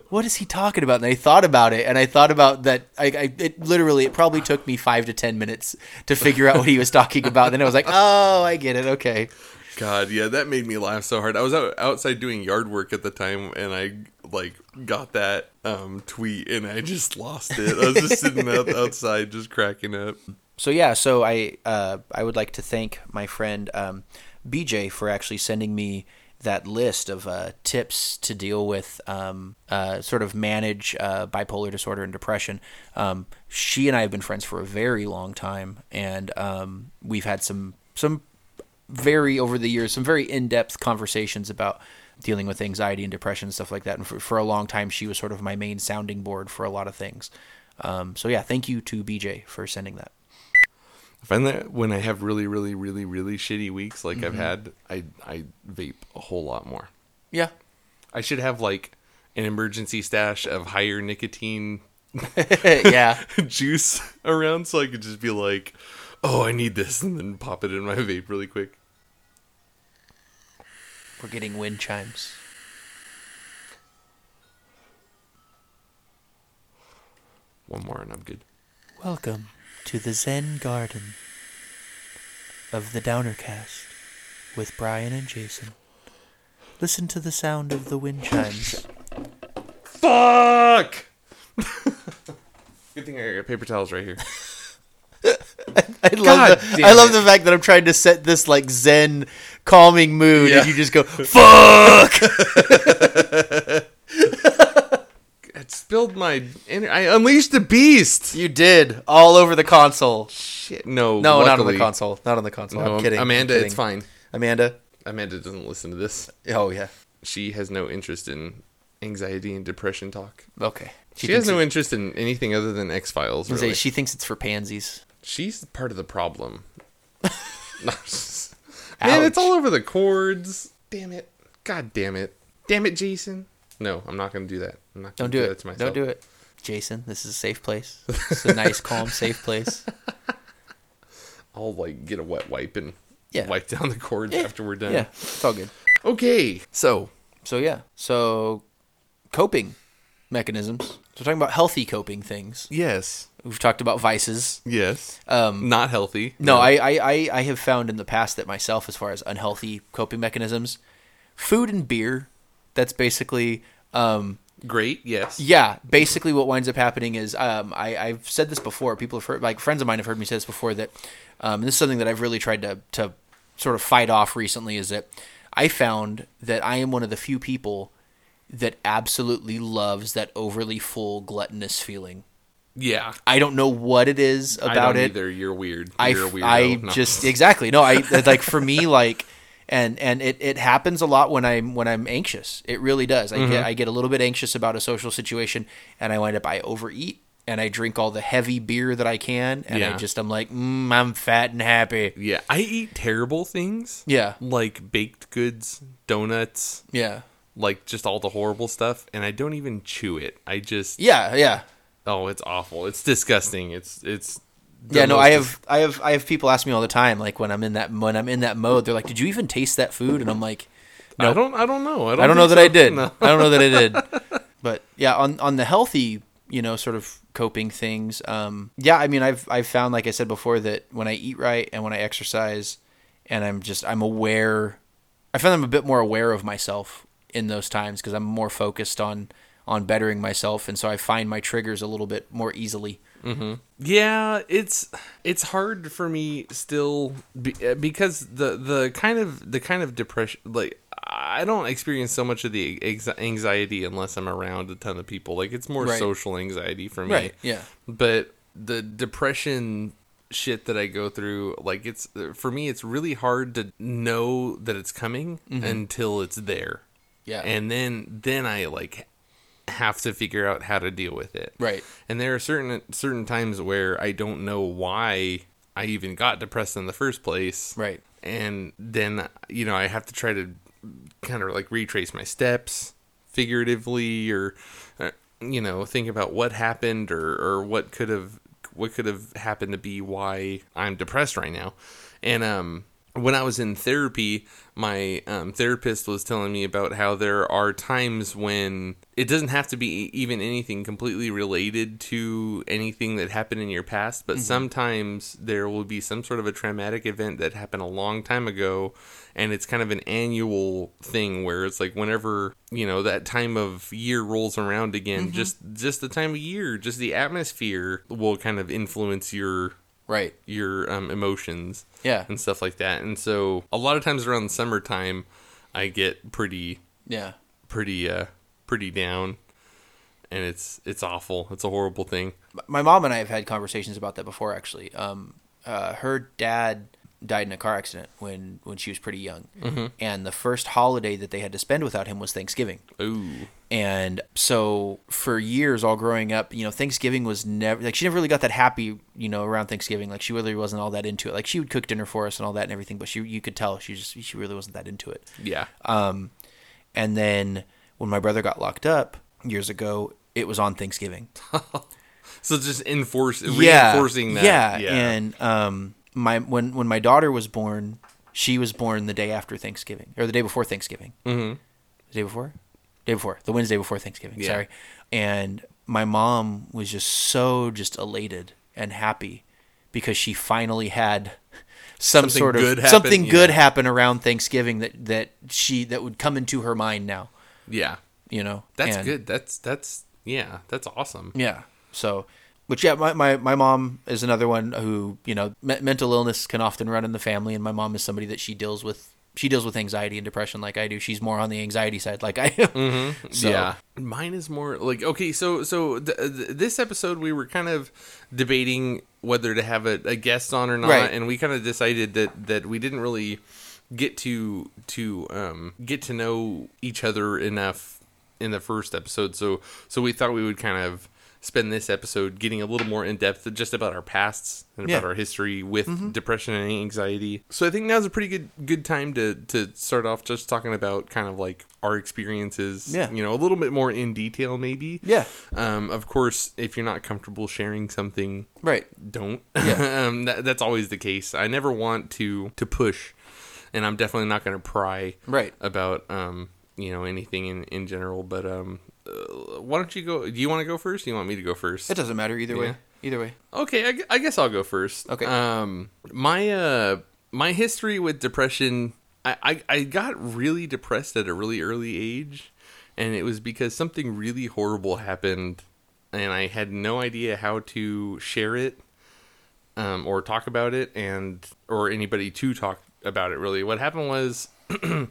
What is he talking about?" And I thought about it, and I thought about that. I, I it literally it probably took me five to ten minutes to figure out what he was talking about. And Then I was like, "Oh, I get it. Okay." God yeah that made me laugh so hard I was out, outside doing yard work at the time and I like got that um tweet and I just lost it I was just sitting out, outside just cracking up so yeah, so I uh, I would like to thank my friend um, BJ for actually sending me that list of uh, tips to deal with um, uh, sort of manage uh, bipolar disorder and depression. Um, she and I have been friends for a very long time, and um, we've had some some very over the years some very in-depth conversations about dealing with anxiety and depression and stuff like that and for, for a long time she was sort of my main sounding board for a lot of things um, so yeah thank you to bj for sending that I find that when I have really, really, really, really shitty weeks like Mm-hmm. I've had, I I vape a whole lot more. yeah I should have like an emergency stash of higher nicotine yeah juice around so I could just be like, oh, I need this, and then pop it in my vape really quick. we're getting wind chimes one more and I'm good. Welcome to the Zen Garden of the Downercast with Brian and Jason. Listen to the sound of the wind chimes. Fuck! good thing I got paper towels right here. I love, the, I love the fact that I'm trying to set this like Zen calming mood, Yeah. and you just go fuck. It spilled my. I unleashed the beast. you did all over the console. Shit. No. No, not on the console. Not on the console. No, I'm kidding. I'm Amanda, kidding. it's fine. Amanda. Amanda doesn't listen to this. Oh yeah. She has no interest in anxiety and depression talk. Okay. She, has no it- interest in anything other than X Files. I was gonna say, Really. she thinks it's for pansies. She's part of the problem. Man, it's all over the cords. Damn it. God damn it. Damn it, Jason. No, I'm not going to do that. I'm not Don't gonna do that it. to myself. Don't do it. Jason, this is a safe place. It's a nice, calm, safe place. I'll like get a wet wipe and Yeah. wipe down the cords Yeah. after we're done. Yeah, it's all good. Okay. So, So yeah, so coping mechanisms. So we're talking about healthy coping things. yes. We've talked about vices. Yes. Um, Not healthy. no, I, I, I, I have found in the past that myself, as far as unhealthy coping mechanisms, food and beer. That's basically, um, Great. Yes. yeah, basically what winds up happening is, um, I, I've said this before. People have heard, like friends of mine have heard me say this before. That, um, this is something that I've really tried to to sort of fight off recently. Is that I found that I am one of the few people that absolutely loves that overly full gluttonous feeling. Yeah. I don't know what it is I about it. either. You're weird. I, You're weirdo. I No. just exactly no. I like for me like, and and it, it happens a lot when I'm when I'm anxious. It really does. I Mm-hmm. get I get a little bit anxious about a social situation, and I wind up I overeat and I drink all the heavy beer that I can, and I just I'm like mm, I'm fat and happy. Yeah. I eat terrible things. Yeah, Like baked goods, donuts, yeah, like just all the horrible stuff, and I don't even chew it. I just yeah, yeah. oh, it's awful. It's disgusting. It's it's Yeah, no, I have, I have, I have people ask me all the time, like when I'm in that, when I'm in that mode, they're like, "Did you even taste that food?" And I'm like, "No, I don't. I don't know. I don't, I don't know that I did. No. I don't know that I did. But yeah, on on the healthy, you know, sort of coping things. Um, yeah, I mean, I've I've found, like I said before, that when I eat right and when I exercise, and I'm just I'm aware, I find I'm a bit more aware of myself in those times because I'm more focused on on bettering myself, and so I find my triggers a little bit more easily. Yeah, it's it's hard for me still be, because the the kind of the kind of depression like I don't experience so much of the ex- anxiety unless I'm around a ton of people. Like it's more Right. social anxiety for me. Right, yeah. But the depression shit that I go through, like it's for me, it's really hard to know that it's coming until it's there. Mm-hmm. Yeah. and then then I like have to figure out how to deal with it. Right. And there are certain certain times where I don't know why I even got depressed in the first place. Right. And then you know I have to try to kind of like retrace my steps figuratively or uh, you know think about what happened or or what could have what could have happened to be why I'm depressed right now. And um when I was in therapy, my um, therapist was telling me about how there are times when it doesn't have to be even anything completely related to anything that happened in your past, but sometimes there will be some sort of a traumatic event that happened a long time ago, and it's kind of an annual thing where it's like whenever you know that time of year rolls around again, just just the time of year, just the atmosphere will kind of influence your Right. your um, emotions Yeah. and stuff like that. And so a lot of times around the summertime, I get pretty, Yeah. pretty, uh, pretty down, and it's it's awful. It's a horrible thing. my mom and I have had conversations about that before. Actually, um, uh, her dad died in a car accident when when she was pretty young, and the first holiday that they had to spend without him was Thanksgiving. Ooh, And so for years, all growing up, you know, Thanksgiving was never like she never really got that happy, you know, around Thanksgiving. Like she really wasn't all that into it. Like she would cook dinner for us and all that and everything, but she you could tell she just she really wasn't that into it. yeah, Um, and then when my brother got locked up years ago, it was on Thanksgiving. so just enforce yeah, reinforcing that. Yeah, and um, my when when my daughter was born, she was born the day after Thanksgiving or the day before Thanksgiving. Mhm. The day before, day before the Wednesday before Thanksgiving. Yeah. Sorry, and my mom was just so just elated and happy because she finally had some Something sort of good happen, something yeah. good happen around Thanksgiving that that she that would come into her mind now. Yeah. You know, That's And- good. That's that's yeah, that's awesome. Yeah. So, but yeah, my, my, my mom is another one who, you know, me- mental illness can often run in the family. And my mom is somebody that she deals with. She deals with anxiety and depression like I do. She's more on the anxiety side like I am. So- Yeah, mine is more like okay. So so th- th- this episode we were kind of debating whether to have a, a guest on or not, Right. and we kind of decided that that we didn't really get to to um, get to know each other enough in the first episode. So so we thought we would kind of spend this episode getting a little more in depth just about our pasts and Yeah. about our history with depression and anxiety. So I think now's a pretty good good time to to start off just talking about kind of like our experiences. Yeah. you know, a little bit more in detail maybe. Yeah. Um, of course, if you're not comfortable sharing something, Right. don't. um, that, that's always the case. I never want to to push, and I'm definitely not going to pry Right. about um, you know anything in in general. But um, why don't you go? Do you want to go first? Do you want me to go first? It doesn't matter either Yeah. way. Either way. Okay, I, I guess I'll go first. Okay. Um, my uh, my history with depression, I, I I got really depressed at a really early age, and it was because something really horrible happened, and I had no idea how to share it, um, or talk about it, and or anybody to talk about it. Really, what happened was.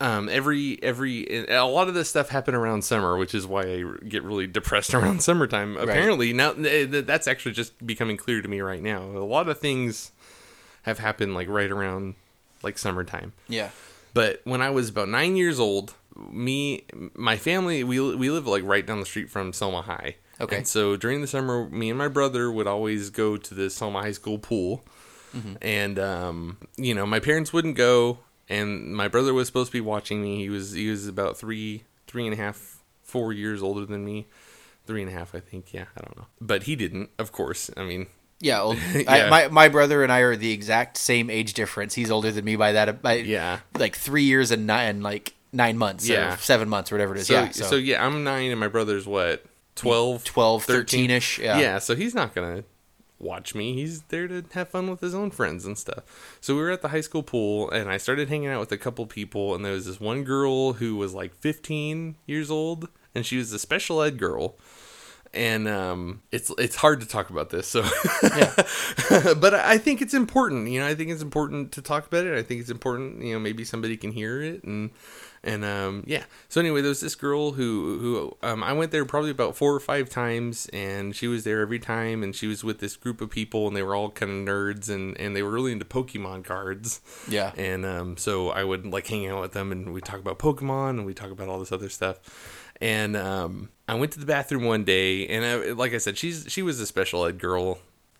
um, every every a lot of this stuff happened around summer, which is why I get really depressed around summertime. Apparently, now that's actually just becoming clear to me right now. A lot of things have happened like right around like summertime. Yeah. But when I was about nine years old, me, my family, we we live like right down the street from Selma High. Okay. And so during the summer, me and my brother would always go to the Selma High School pool, and um, you know, my parents wouldn't go, and my brother was supposed to be watching me. He was he was about three three and a half four years older than me. Three and a half, I think. Yeah, I don't know, but he didn't. Of course, I mean, Yeah, old, Yeah. I, my my brother and I are the exact same age difference. He's older than me by that by Yeah. like three years and nine and like nine months Yeah. or seven months or whatever it is. so yeah, so, yeah, I'm nine, and my brother's what 12, 12, 13 ish. Yeah. yeah. so he's not gonna watch me. He's there to have fun with his own friends and stuff. So we were at the high school pool, and I started hanging out with a couple people, and there was this one girl who was like 15 years old, and she was a special ed girl. And um, it's it's hard to talk about this, so but I I think it's important. You know, I think it's important to talk about it. I think it's important. You know, maybe somebody can hear it, and and um, yeah. So anyway, there was this girl who who um, I went there probably about four or five times, and she was there every time, and she was with this group of people, and they were all kind of nerds, and and they were really into Pokemon cards. Yeah. And um, so I would like hang out with them, and we talk about Pokemon, and we talk about all this other stuff. And um, I went to the bathroom one day, and I, like I said, she's she was a special ed girl,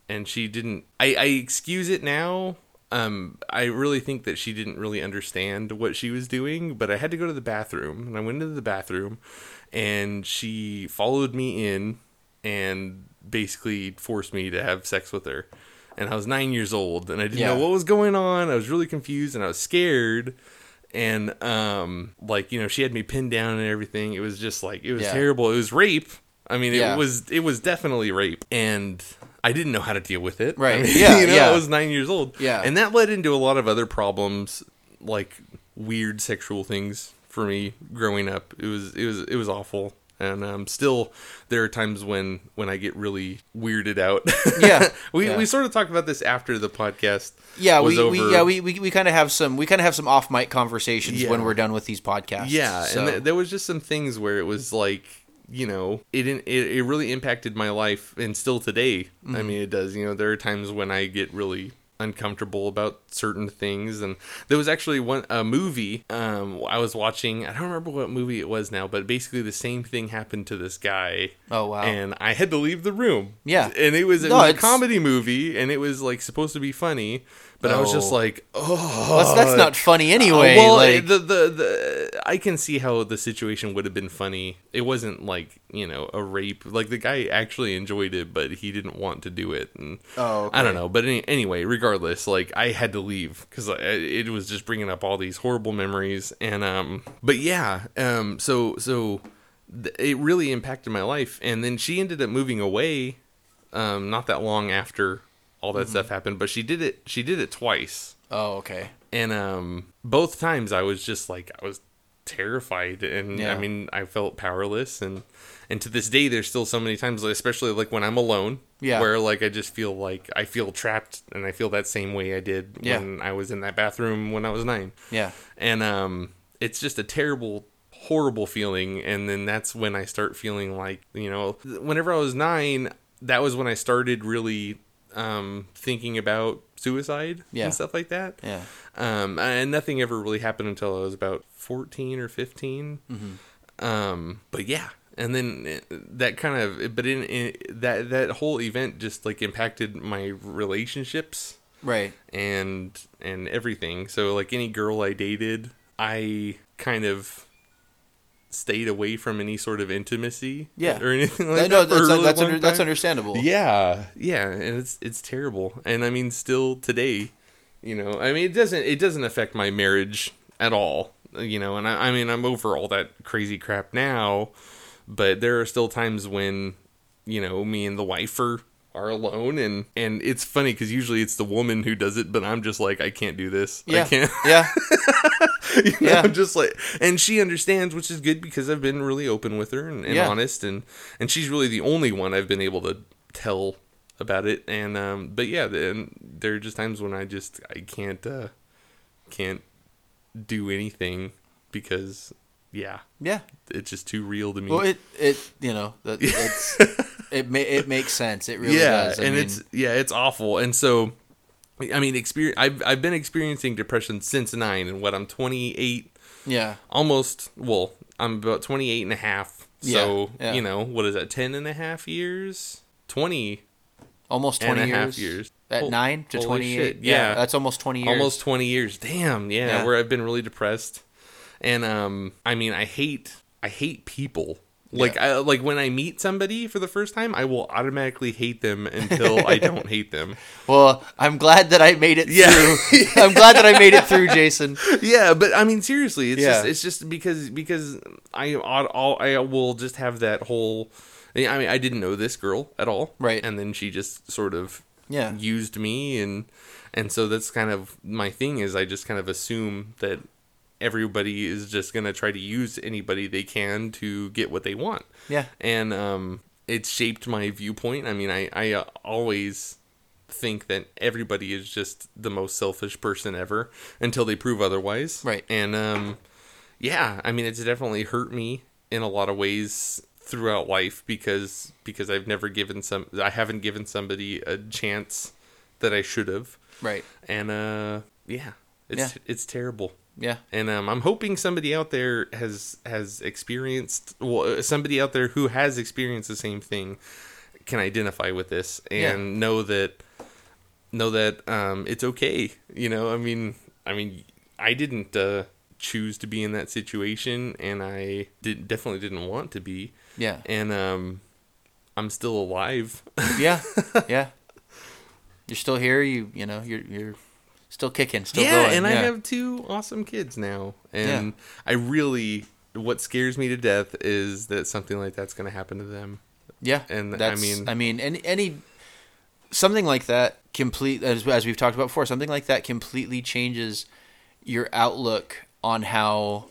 and she didn't. I, I excuse it now. Um, I really think that she didn't really understand what she was doing, but I had to go to the bathroom, and I went into the bathroom, and she followed me in, and basically forced me to have sex with her. And I was nine years old, and I didn't know what was going on. I was really confused, and I was scared and um like you know she had me pinned down and everything it was just like it was Yeah. terrible it was rape i mean Yeah. it was it was definitely rape and i didn't know how to deal with it Right. I mean, Yeah, you know yeah. i was nine years old Yeah. and that led into a lot of other problems like weird sexual things for me growing up it was it was it was awful and um, still, there are times when when I get really weirded out. Yeah. we Yeah. we sort of talked about this after the podcast. Yeah, we, we yeah we, we, we kind of have some we kind of have some off mic conversations Yeah. when we're done with these podcasts. Yeah, so. and th- there was just some things where it was like, you know, it it, it really impacted my life, and still today. I Mm-hmm. mean, it does. You know, there are times when I get really uncomfortable about certain things, and there was actually one a movie um, I was watching. I don't remember what movie it was now, but basically the same thing happened to this guy. Oh, wow. And I had to leave the room. Yeah. and it was it No, was a comedy movie, and it was like supposed to be funny, but I was just Oh. like, oh, Well, that's, not funny anyway. uh, well, like, the, the the I can see how the situation would have been funny. It wasn't like you know a rape. Like the guy actually enjoyed it, but he didn't want to do it. And Oh, I don't know. But any, anyway, regardless, like I had to leave because it was just bringing up all these horrible memories. And um, but yeah, um, so so th- it really impacted my life. And then she ended up moving away, um, not that long after all Mm-hmm. that stuff happened. But she did it. She did it twice, Oh, okay. and um, both times I was just like I was terrified, and Yeah. I mean I felt powerless, and and to this day there's still so many times, especially like when I'm alone, Yeah. where like I just feel like I feel trapped, and I feel that same way I did Yeah. when I was in that bathroom when I was nine Yeah. and um it's just a terrible horrible feeling and then that's when i start feeling like you know whenever i was nine that was when i started really um thinking about suicide Yeah. and stuff like that Yeah. um and nothing ever really happened until i was about 14 or 15 Hmm. um but yeah and then that kind of but in, in that that whole event just like impacted my relationships Right. and and everything. So like any girl I dated, I kind of stayed away from any sort of intimacy, Yeah. or anything like no, that. a that's really that's, under, that's understandable. Yeah, yeah, and it's it's terrible. And I mean, still today, you know, I mean, it doesn't it doesn't affect my marriage at all, you know. And I, I mean, I'm over all that crazy crap now, but there are still times when, you know, me and the wife are are alone, and and it's funny because usually it's the woman who does it, but I'm just like, I can't do this. Yeah. I can't. Yeah. you know, Yeah. I'm just like, and she understands, which is good because I've been really open with her and, and Yeah. honest, and and she's really the only one I've been able to tell about it. And um, but yeah, then there are just times when I just I can't uh, can't do anything because yeah, Yeah. it's just too real to me. Well, it it you know that it's it ma- it makes sense. It really yeah, does. I and mean, it's yeah, it's awful. And so, I mean, experience. I've I've been experiencing depression since nine, and what I'm 28 yeah. almost well i'm about 28 and a half so Yeah, yeah. you know what is that 10 and a half years 20 Almost and twenty a half years. years. At nine to twenty eight. Yeah. yeah. that's almost twenty years. almost 20 years damn yeah, Yeah. where i've been really depressed and um i mean i hate i hate people like I, like when i meet somebody for the first time i will automatically hate them until i don't hate them Well, I'm glad that I made it Yeah. through. I'm glad that I made it through, Jason. yeah, but I mean seriously, it's Yeah. just it's just because because I I'll, I will just have that whole. I mean, I didn't know this girl at all, Right. And then she just sort of Yeah. used me, and and so that's kind of my thing is I just kind of assume that everybody is just gonna try to use anybody they can to get what they want, Yeah. and um, it's shaped my viewpoint. I mean, I I uh, always think that everybody is just the most selfish person ever until they prove otherwise. Right. And um yeah, I mean it's definitely hurt me in a lot of ways throughout life because because I've never given some I haven't given somebody a chance that I should have. Right. And uh yeah, it's Yeah. it's terrible. Yeah. And um, I'm hoping somebody out there has has experienced well, uh, somebody out there who has experienced the same thing can identify with this and Yeah. know that know that um, it's okay. You know, I mean, I mean, I didn't uh, choose to be in that situation, and I did definitely didn't want to be. Yeah. And um, I'm still alive. Yeah. Yeah. You're still here. You you know you're you're still kicking. Still yeah, going. and I have two awesome kids now, and I really what scares me to death is that something like that's going to happen to them. Yeah, And, I mean- I mean, any any something like that complete as as we've talked about before, something like that completely changes your outlook on how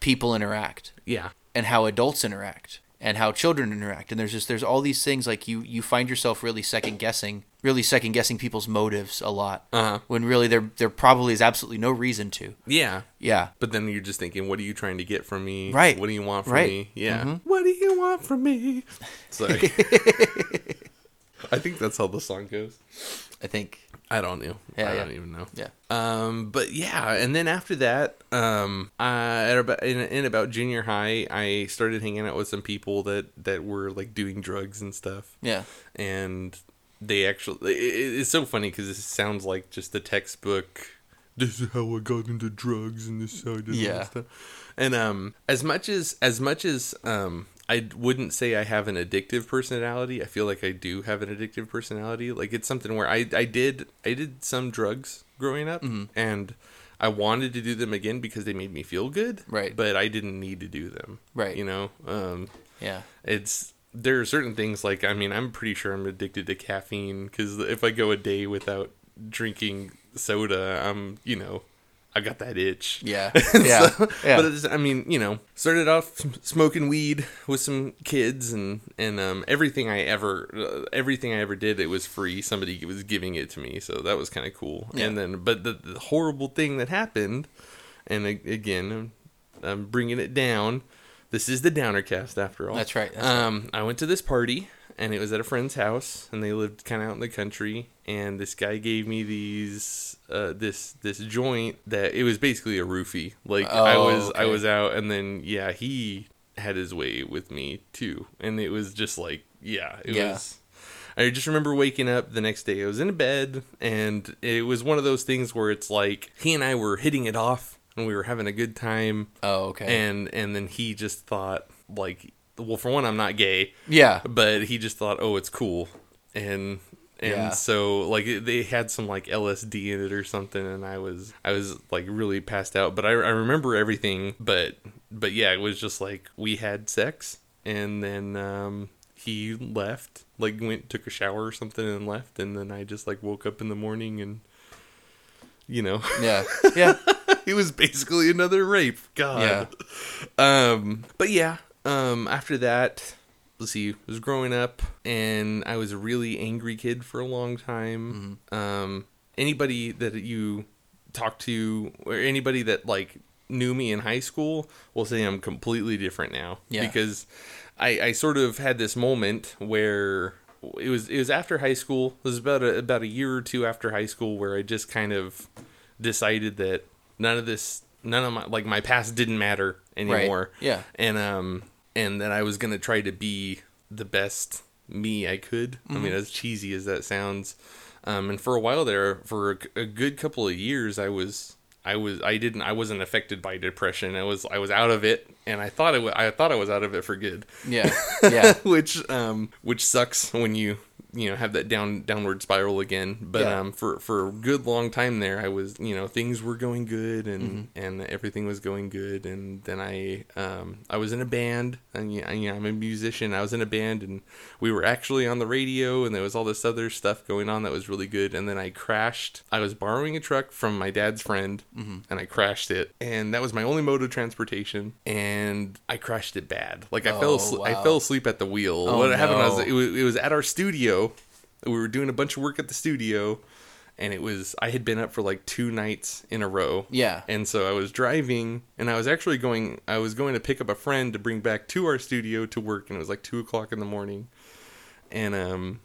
people interact Yeah, and how adults interact and how children interact. And there's just there's all these things like you you find yourself really second guessing, really second guessing people's motives a lot Uh-huh. when really there there probably is absolutely no reason to. yeah. Yeah. But then you're just thinking, what are you trying to get from me? Right. What do you want from Right. me? Yeah. Mhm. What do you want from me? Sorry. I think that's how the song goes. I think I don't know. Yeah, I yeah. don't even know. yeah. Um, but yeah, and then after that, um, uh, at about in, in about junior high, I started hanging out with some people that that were like doing drugs and stuff, Yeah. and they actually it, it's so funny because it sounds like just the textbook. This is how I got into drugs, and this is how I did Yeah. stuff. And um, as much as as much as um, I wouldn't say I have an addictive personality. I feel like I do have an addictive personality. Like it's something where I I did I did some drugs growing up, and I wanted to do them again because they made me feel good. Right. But I didn't need to do them. Right. You know, um, Yeah. it's there are certain things like I mean I'm pretty sure I'm addicted to caffeine because if I go a day without drinking soda, I'm you know I got that itch. Yeah. Yeah. So- yeah. But it's, I mean, you know, started off smoking weed with some kids, and and um, everything I ever, uh, everything I ever did, it was free. Somebody was giving it to me, so that was kind of cool. Yeah. And then, but the, the horrible thing that happened, and again, I'm, I'm bringing it down. This is the downer cast after all. That's right, that's right. um, I went to this party, and it was at a friend's house, and they lived kind of out in the country. And this guy gave me these, uh, this this joint that it was basically a roofie. Like I Oh, was I was out, and then yeah, he had his way with me too, and it was just like yeah, it Yeah. was. I just remember waking up the next day. I was in a bed, and it was one of those things where it's like he and I were hitting it off, and we were having a good time. Oh, okay. and and then he just thought like well for one i'm not gay. Yeah. but he just thought oh it's cool. And and Yeah. so like it- they had some like lsd in it or something. And i was i was like really passed out. But i, I remember everything. But but yeah it was just like we had sex. And then um he left. Like went took a shower or something and left. And then i just like woke up in the morning and you know Yeah. Yeah. it was basically another rape. God. Um, but yeah. Um, after that, let's see. I was growing up, and I was a really angry kid for a long time. Mm-hmm. Um, anybody that you talk to, or anybody that like knew me in high school, will say I'm completely different now. Yeah. Because I, I sort of had this moment where it was it was after high school. It was about a about a year or two after high school where I just kind of decided that none of this none of my like my past didn't matter anymore. Yeah. And um and that I was gonna try to be the best me I could. I mean, as cheesy as that sounds. Um, and for a while there, for a, a good couple of years, I was, I was, I didn't, I wasn't affected by depression. I was, I was out of it, and I thought it, wa- I thought I was out of it for good Yeah. Yeah. which um which sucks when you you know have that down downward spiral again but Yeah. um for for a good long time there i was you know things were going good and Mm-hmm. and everything was going good and then i um i was in a band and you know, i'm a musician i was in a band and we were actually on the radio and there was all this other stuff going on that was really good and then i crashed i was borrowing a truck from my dad's friend Mm-hmm. and i crashed it and that was my only mode of transportation and i crashed it bad like i fell Oh, asleep i fell asleep at the wheel Oh, what happened was it was it was at our studio. We were doing a bunch of work at the studio, and it was I had been up for like two nights in a row. Yeah. And so I was driving, and I was actually going. I was going to pick up a friend to bring back to our studio to work, and it was like two o'clock in the morning, and um,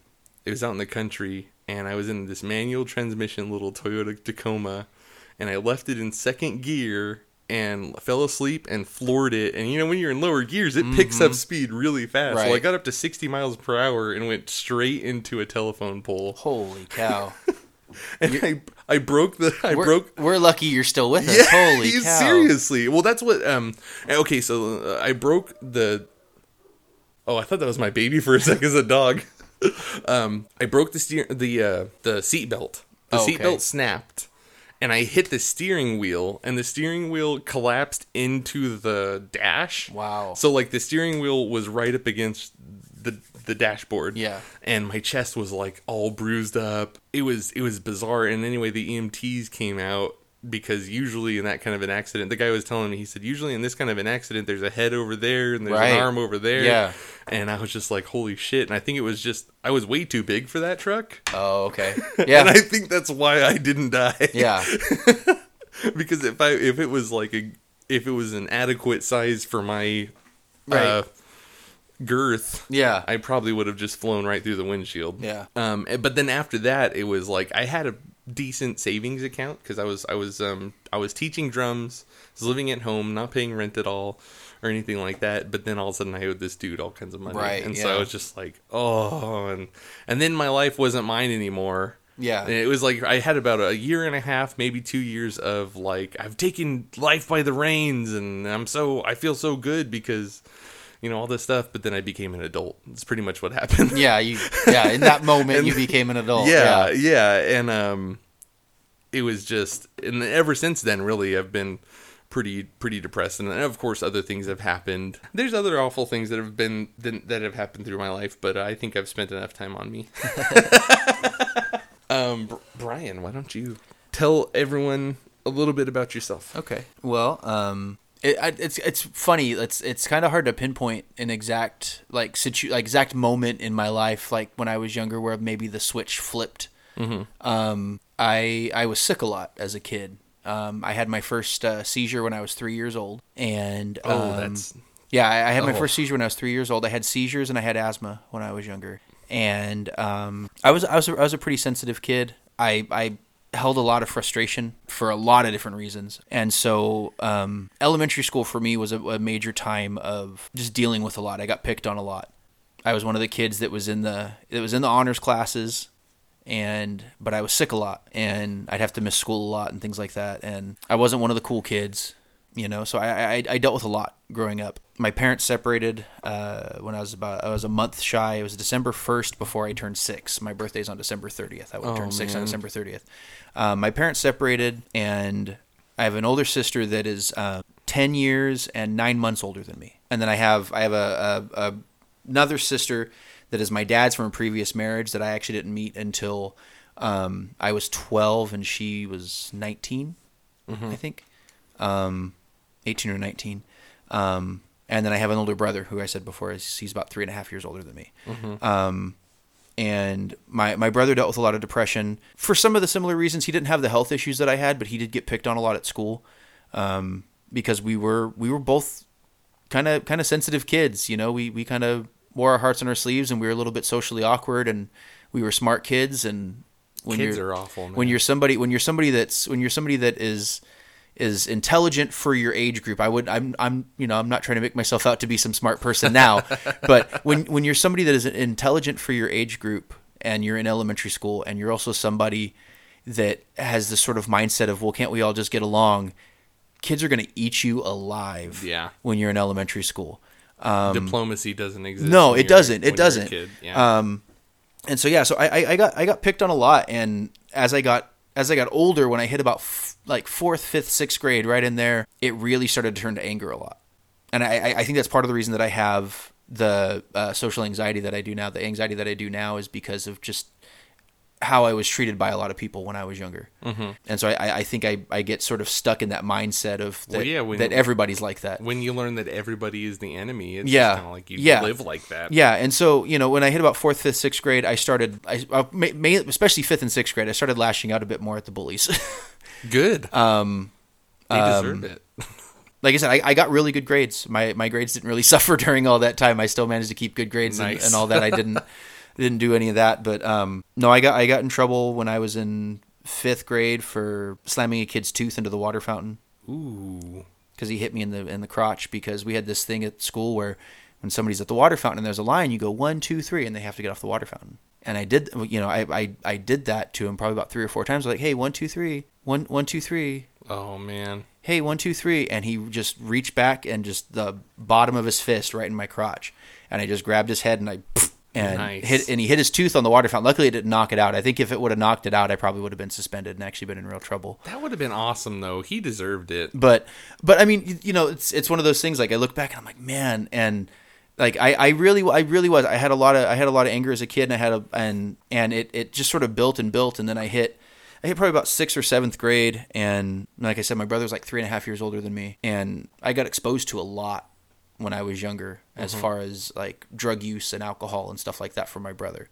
it was out in the country, and I was in this manual transmission little Toyota Tacoma, and I left it in second gear. And fell asleep and floored it. And you know, when you're in lower gears, it picks up speed really fast. So I got up to 60 miles per hour and went straight into a telephone pole. Holy cow. And I, I broke the, I We're, broke. we're lucky you're still with us. Yeah, Holy cow. seriously. Well, that's what. Um. Okay, so uh, I broke the. Oh, I thought that was my baby for a second as a dog. um, I broke the steer, the uh, the seat belt. The Oh, seat okay. belt snapped, and I hit the steering wheel, and the steering wheel collapsed into the dash. Wow. So like the steering wheel was right up against the the dashboard. Yeah. And my chest was like all bruised up. It was it was bizarre. And anyway, the EMTs came out because usually in that kind of an accident, the guy was telling me he said usually in this kind of an accident, there's a head over there and there's Right. an arm over there. Yeah. And I was just like, holy shit! And I think it was just I was way too big for that truck. Oh, okay. Yeah. and I think that's why I didn't die. yeah. because if I if it was like a if it was an adequate size for my Right. uh, girth, Yeah. I probably would have just flown right through the windshield. Yeah. Um. eh, But then after that, it was like I had a decent savings account because I was I was um I was teaching drums, was living at home, not paying rent at all. Or anything like that, but then all of a sudden I owed this dude all kinds of money, Right, and so I was just like, oh, and and then my life wasn't mine anymore. Yeah. And it was like I had about a year and a half, maybe two years of like I've taken life by the reins, and I'm so I feel so good because you know all this stuff. But then I became an adult. It's pretty much what happened. Yeah, you yeah, in that moment And- you became an adult. yeah, Yeah. yeah, and um, it was just, and ever since then, really, I've been pretty pretty depressed and of course other things have happened there's other awful things that have been that have happened through my life but i think i've spent enough time on me um Br- brian why don't you tell everyone a little bit about yourself Okay. Well, um, it, it's it's funny. It's it's kind of hard to pinpoint an exact like situ like exact moment in my life, like when I was younger, where maybe the switch flipped. Um, I I was sick a lot as a kid. Um, I had my first uh, seizure when I was three years old, and oh um, that's yeah, I, I had my Oh. first seizure when I was three years old. I had seizures and I had asthma when I was younger, and um, I was I was a, I was a pretty sensitive kid. I I held a lot of frustration for a lot of different reasons, and so um, elementary school for me was a, a major time of just dealing with a lot. I got picked on a lot. I was one of the kids that was in the that was in the honors classes and but I was sick a lot and I'd have to miss school a lot and things like that and I wasn't one of the cool kids you know so I I, I dealt with a lot growing up. My parents separated uh, when I was about I was a month shy. It was December 1st before I turned 6 my birthday's on December 30th I would Oh, turn 6 on. December 30th um, my parents separated and I have an older sister that is uh, 10 years and 9 months older than me. And then I have I have a, a, a another sister that is my dad's from a previous marriage that I actually didn't meet until um, I was 12 and she was 19, I think, um, 18 or 19. Um, and then I have an older brother who I said before is he's about three and a half years older than me. Um, and my my brother dealt with a lot of depression for some of the similar reasons. He didn't have the health issues that I had, but he did get picked on a lot at school um, because we were we were both kind of kind of sensitive kids. You know, we we kind of wore our hearts on our sleeves, and we were a little bit socially awkward, and we were smart kids. And when Kids you're are awful, when you're somebody when you're somebody that's when you're somebody that is is intelligent for your age group. I would I'm I'm you know I'm not trying to make myself out to be some smart person now, but when when you're somebody that is intelligent for your age group and you're in elementary school and you're also somebody that has this sort of mindset of well can't we all just get along kids are going to eat you alive Yeah. when you're in elementary school diplomacy doesn't exist Um, no, it doesn't. It when you're a doesn't. Yeah. Um, and so yeah, so I, I, I got I got picked on a lot, and as I got as I got older, when I hit about f- like fourth, fifth, sixth grade, right in there, it really started to turn to anger a lot, and I, I- think that's part of the reason that I have the uh, social anxiety that I do now. The anxiety that I do now is because of just how I was treated by a lot of people when I was younger, mm-hmm. and so I, I think I, I get sort of stuck in that mindset of that, Well, yeah, when- that everybody's like that. when you learn that everybody is the enemy, it's Yeah. kind of like you Yeah. live like that. Yeah, and so you know, when I hit about fourth, fifth, sixth grade, I started, I, uh, ma- ma- especially fifth and sixth grade, I started lashing out a bit more at the bullies. Good. um, they deserve it. like I said, I, I got really good grades. My my grades didn't really suffer during all that time. I still managed to keep good grades and, and all that. I didn't didn't do any of that, but um, no, I got I got in trouble when I was in fifth grade for slamming a kid's tooth into the water fountain. Ooh. because he hit me in the in the crotch because we had this thing at school where when somebody's at the water fountain and there's a line, you go one, two, three, and they have to get off the water fountain. And I did, you know, I I, I did that to him probably about three or four times. Like, hey, one, two, three, one, one, two, three. Oh man. Hey, one, two, three, and he just reached back and just the bottom of his fist right in my crotch, and I just grabbed his head and I. And Nice. hit and he hit his tooth on the water fountain. Luckily, it didn't knock it out. I think if it would have knocked it out, I probably would have been suspended and actually been in real trouble. That would have been awesome though. He deserved it. but but I mean, you, you know, it's it's one of those things. Like I look back and I'm like, man, and like I, I really I really was. I had a lot of I had a lot of anger as a kid, and I had a and and it it just sort of built and built, and then I hit. I hit probably about sixth or seventh grade, and like I said, my brother's like three and a half years older than me, and I got exposed to a lot when I was younger, as far as like drug use and alcohol and stuff like that for my brother.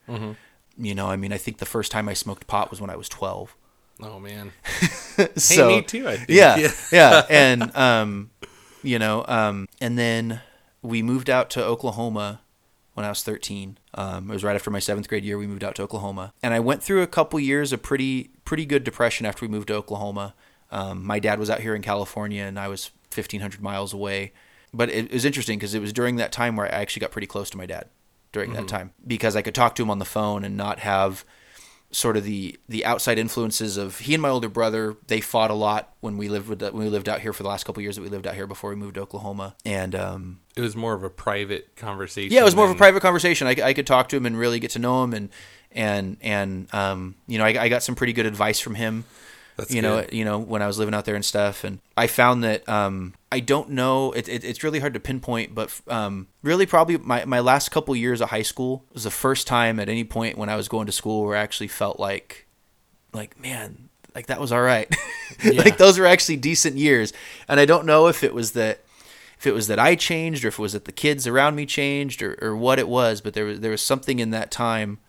You know, I mean, I think the first time I smoked pot was when I was twelve. Oh man. so, me too, I think. Yeah, Yeah. yeah, and um, you know, um, and then we moved out to Oklahoma when I was 13. Um, it was right after my seventh grade year. We moved out to Oklahoma, and I went through a couple years of pretty pretty good depression after we moved to Oklahoma. Um, my dad was out here in California, and I was 1,500 miles away. But it, was interesting because it was during that time where I actually got pretty close to my dad during that time because I could talk to him on the phone and not have sort of the the outside influences of he and my older brother they fought a lot when we lived with when we lived out here for the last couple of years that we lived out here before we moved to Oklahoma. And um, It was more of a private conversation. yeah it was more of a private conversation. I could talk to him and really get to know him and and and um, you know I, I got some pretty good advice from him That's you know, you know, when I was living out there and stuff, and I found that um, I don't know. It, it, it's really hard to pinpoint, but um, really, probably my, my last couple years of high school was the first time at any point when I was going to school where I actually felt like, like man, like that was all right. Yeah. like those were actually decent years, and I don't know if it was that if it was that I changed or if it was that the kids around me changed or, or what it was, but there was there was something in that time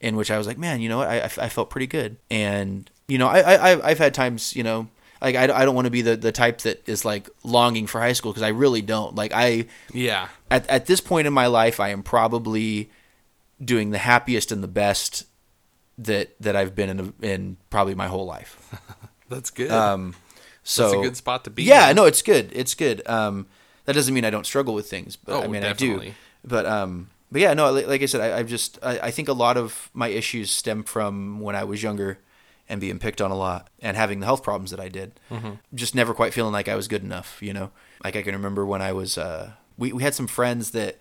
in which I was like, man, you know what, I, I, I felt pretty good, and you know, I, I I've- I've had times, you know, like I, I don't want to be the the type that is like longing for high school because I really don't. Like I Yeah. at at this point in my life, I am probably doing the happiest and the best that that I've been in in probably my whole life. That's good. Um, so That's a good spot to be. yeah, in. no, it's good. It's good. Um, that doesn't mean I don't struggle with things, but Oh, I mean definitely. I do. But um, but yeah, no, like, like I said, I, I've just I, I think a lot of my issues stem from when I was younger and being picked on a lot and having the health problems that I did. Mm-hmm. Just never quite feeling like I was good enough. You know, like I can remember when I was uh, we we had some friends that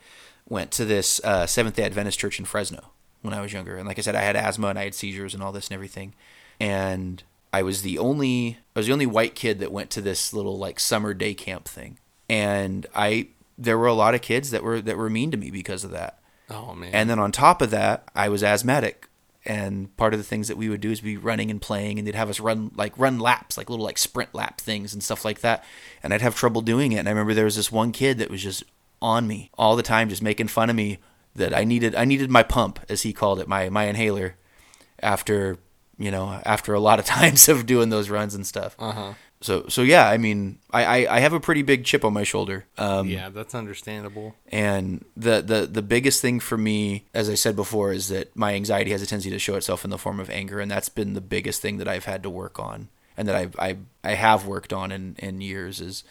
went to this uh, Seventh Day Adventist church in Fresno when I was younger, and like I said, I had asthma and I had seizures and all this and everything, and I was the only I was the only white kid that went to this little like summer day camp thing, and I there were a lot of kids that were that were mean to me because of that. Oh man. And then on top of that, I was asthmatic. And part of the things that we would do is be running and playing, and they'd have us run like run laps, like little like sprint lap things and stuff like that. And I'd have trouble doing it. And I remember there was this one kid that was just on me all the time, just making fun of me that I needed I needed my pump, as he called it, my my inhaler, after you know after a lot of times of doing those runs and stuff. uh huh. So so yeah, I mean I, I, I have a pretty big chip on my shoulder. Um, yeah, that's understandable. and the, the the biggest thing for me, as I said before, is that my anxiety has a tendency to show itself in the form of anger, and that's been the biggest thing that I've had to work on, and that I've, I I have worked on in, in years is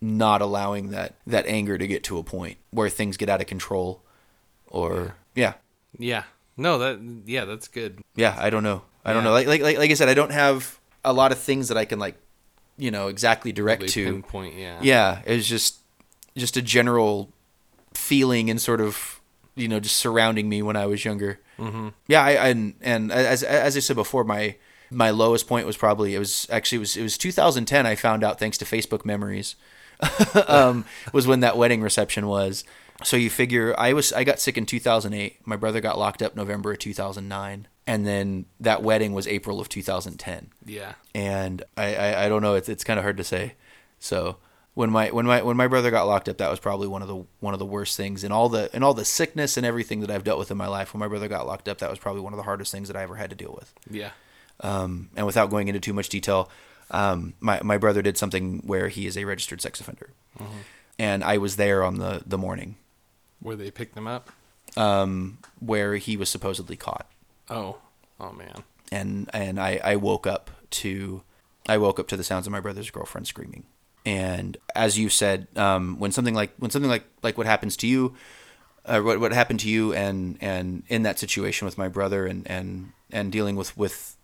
not allowing that that anger to get to a point where things get out of control, or yeah, Yeah. No, that yeah, that's good. yeah, I don't know, I don't know. Like, like like like I said, I don't have a lot of things that I can like, you know, exactly direct to. pinpoint, yeah. yeah it was just just a general feeling and sort of you know just surrounding me when i was younger mm-hmm. yeah I, and and as as i said before my my lowest point was probably it was actually it was it was 2010 i found out thanks to facebook memories um, was when that wedding reception was so you figure i was i got sick in 2008 my brother got locked up november of 2009 and then that wedding was april of 2010 Yeah. and I, I, I don't know. It's it's kind of hard to say. So when my when my when my brother got locked up, that was probably one of the one of the worst things, and all the and all the sickness and everything that I've dealt with in my life. When my brother got locked up, that was probably one of the hardest things that I ever had to deal with. Yeah. Um, and without going into too much detail, um, my my brother did something where he is a registered sex offender, and I was there on the the morning Where they picked them up? um, where he was supposedly caught. Oh. Oh man. and and I, I woke up to I woke up to the sounds of my brother's girlfriend screaming. And as you said, um, when something like when something like like what happens to you, uh, what what happened to you, and and in that situation with my brother, and and and dealing with with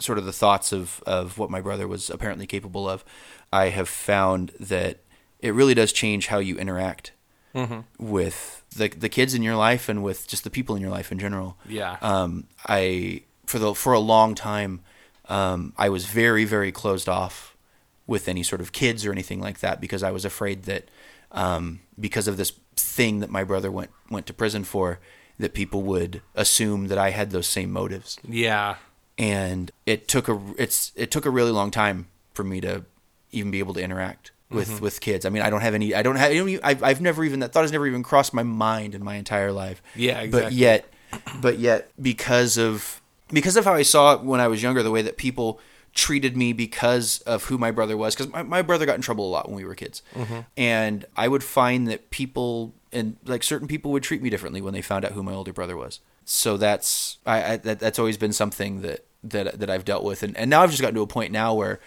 sort of the thoughts of of what my brother was apparently capable of, I have found that it really does change how you interact with the the kids in your life and with just the people in your life in general Yeah. um, I for the for a long time um, I was very very closed off with any sort of kids or anything like that because I was afraid that um, because of this thing that my brother went went to prison for that people would assume that I had those same motives yeah. and it took a it's it took a really long time for me to even be able to interact with Mm-hmm. with kids. I mean, I don't have any. I don't have. I don't even- I've, I've never even that thought has never even crossed my mind in my entire life. Yeah, exactly. But yet, but yet, because of because of how I saw it when I was younger, the way that people treated me because of who my brother was, because my, my brother got in trouble a lot when we were kids, Mm-hmm. and I would find that people and like certain people would treat me differently when they found out who my older brother was. So that's I, I that, that's always been something that that that I've dealt with, and and now I've just gotten to a point now where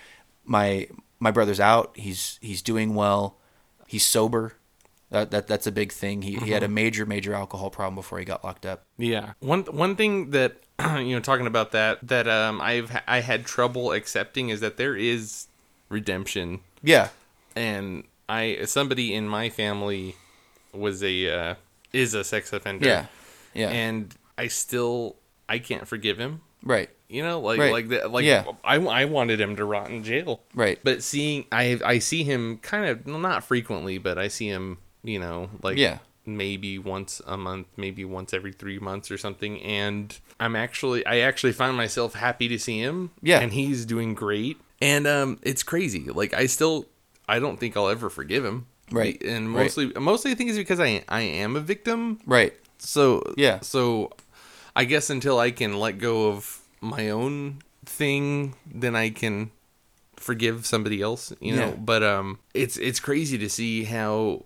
my my brother's out. He's he's doing well. He's sober. That, that that's a big thing. He he had a major major alcohol problem before he got locked up. Yeah. One one thing that you know talking about that that um I've I had trouble accepting is that there is redemption Yeah. and I somebody in my family was a uh, is a sex offender. Yeah. Yeah. And I still I can't forgive him. Right. You know, like Right. like that. Like Yeah. I, I wanted him to rot in jail. Right. But seeing I I see him kind of not frequently, but I see him. You know, like Yeah. maybe once a month, maybe once every three months or something. And I'm actually I actually find myself happy to see him. Yeah. And he's doing great. And um, it's crazy. Like I still I don't think I'll ever forgive him. Right. And Right. mostly mostly I think it's because I I am a victim Right. so Yeah. So I guess until I can let go of my own thing, then I can forgive somebody else, you know. Yeah. But um it's it's crazy to see how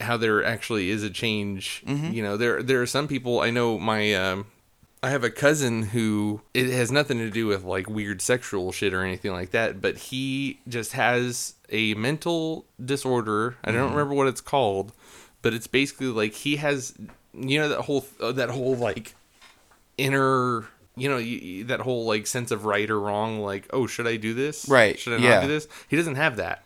how there actually is a change. Mm-hmm. You know, there there are some people I know my um I have a cousin who it has nothing to do with like weird sexual shit or anything like that, but he just has a mental disorder. I Mm-hmm. don't remember what it's called, but it's basically like he has you know that whole uh, that whole like inner you know you, that whole like sense of right or wrong like oh should I do this? Right, Should I not yeah. do this? He doesn't have that.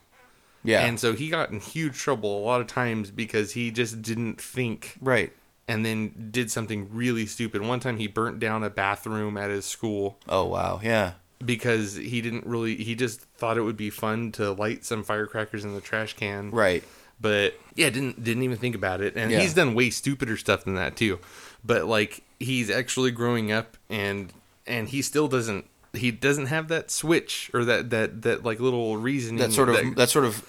Yeah. And so he got in huge trouble a lot of times because he just didn't think right. and then did something really stupid. One time he burnt down a bathroom at his school Oh wow. Yeah. because he didn't really he just thought it would be fun to light some firecrackers in the trash can. Right. But yeah, didn't didn't even think about it. And Yeah. he's done way stupider stuff than that too. But like he's actually growing up and and he still doesn't he doesn't have that switch or that that that like little reasoning That sort of that, sort of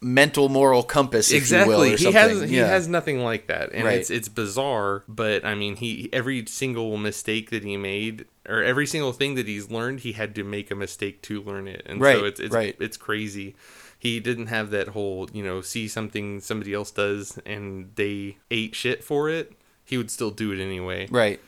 mental moral compass, if exactly you will, he has he has nothing like that and Right. it's it's bizarre but i mean he every single mistake that he made or every single thing that he's learned he had to make a mistake to learn it and Right, so it's it's, right. it's crazy he didn't have that whole you know see something somebody else does and they ate shit for it he would still do it anyway right.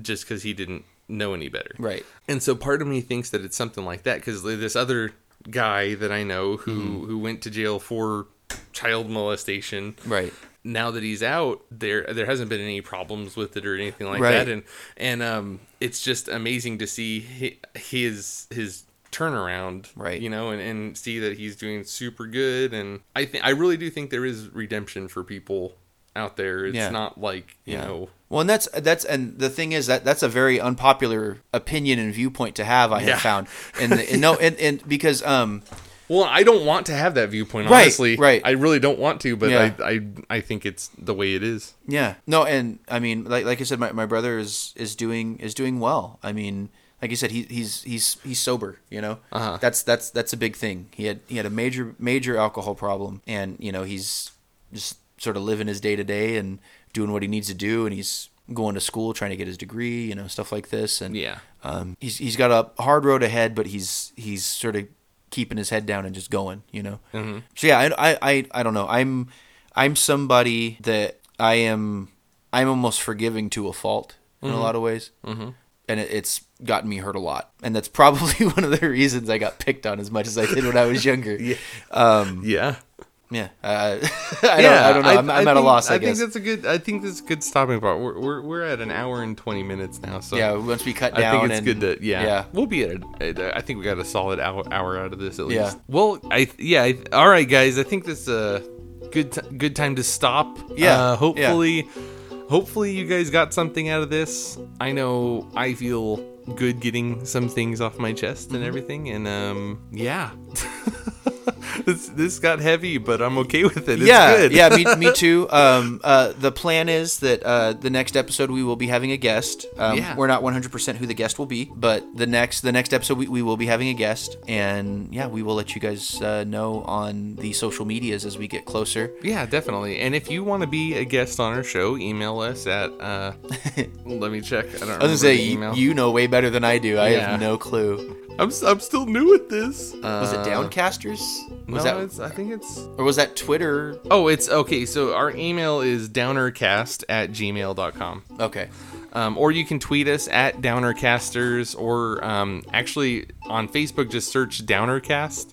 just because he didn't know any better Right. and so part of me thinks that it's something like that because this other guy that I know who Mm-hmm. who went to jail for child molestation. Right. Now that he's out, there there hasn't been any problems with it or anything like Right. that, and and um, it's just amazing to see his his turnaround, Right. You know, and, and see that he's doing super good, and I think I really do think there is redemption for people out there. It's Yeah. not like you Yeah. know. Well, and that's that's and the thing is that that's a very unpopular opinion and viewpoint to have. I have found, and, the, and no, and, and because um, Well, I don't want to have that viewpoint. Right, Honestly, right. I really don't want to, but Yeah. I, I I think it's the way it is. yeah, no, and I mean, like like I said, my, my brother is is doing is doing well. I mean, like you said, he, he's he's he's sober. You know, Uh-huh. that's that's that's a big thing. He had he had a major major alcohol problem, and you know he's just sort of living his day to day and doing what he needs to do, and he's going to school trying to get his degree, you know, stuff like this, and Yeah. um, he's he's got a hard road ahead, but he's he's sort of keeping his head down and just going, you know. Mm-hmm. So yeah, I, I I I don't know. I'm I'm somebody that I am I'm almost forgiving to a fault in a lot of ways, mm-hmm. and it, it's gotten me hurt a lot, and that's probably one of the reasons I got picked on as much as I did when I was younger. yeah, um, Yeah. Yeah. Uh, I don't I don't know. I'm, I'm at a loss. I, I guess. think that's a good. I think that's a good stopping point. We're we're, we're at an hour and twenty minutes now, so yeah, once we cut down, I think it's and, good to yeah, yeah. We'll be at. A, I think we got a solid hour, hour out of this at least. Yeah. Well, I yeah. I, all right, guys. I think this is a good t- good time to stop. Yeah, Uh, hopefully, hopefully you guys got something out of this. I know I feel good getting some things off my chest Mm-hmm. and everything, and um, yeah. this this got heavy, but I'm okay with it. It's yeah, good. yeah, me, me too. Um, uh, the plan is that uh, the next episode we will be having a guest. Um, Yeah. We're not 100% who the guest will be, but the next the next episode we, we will be having a guest, and yeah, we will let you guys uh, know on the social medias as we get closer. Yeah, definitely. And if you want to be a guest on our show, email us at. Uh, let me check. I don't. I was gonna say you, email. you know way better than I do. I Yeah. have no clue. I'm s- I'm still new at this. Was it Uh, Downcasters? No, Was that it's, I think it's. or was that Twitter? Oh, it's okay. So our email is downercast at gmail.com. Okay. Um, or you can tweet us at Downercasters, or um, actually on Facebook, just search Downercast.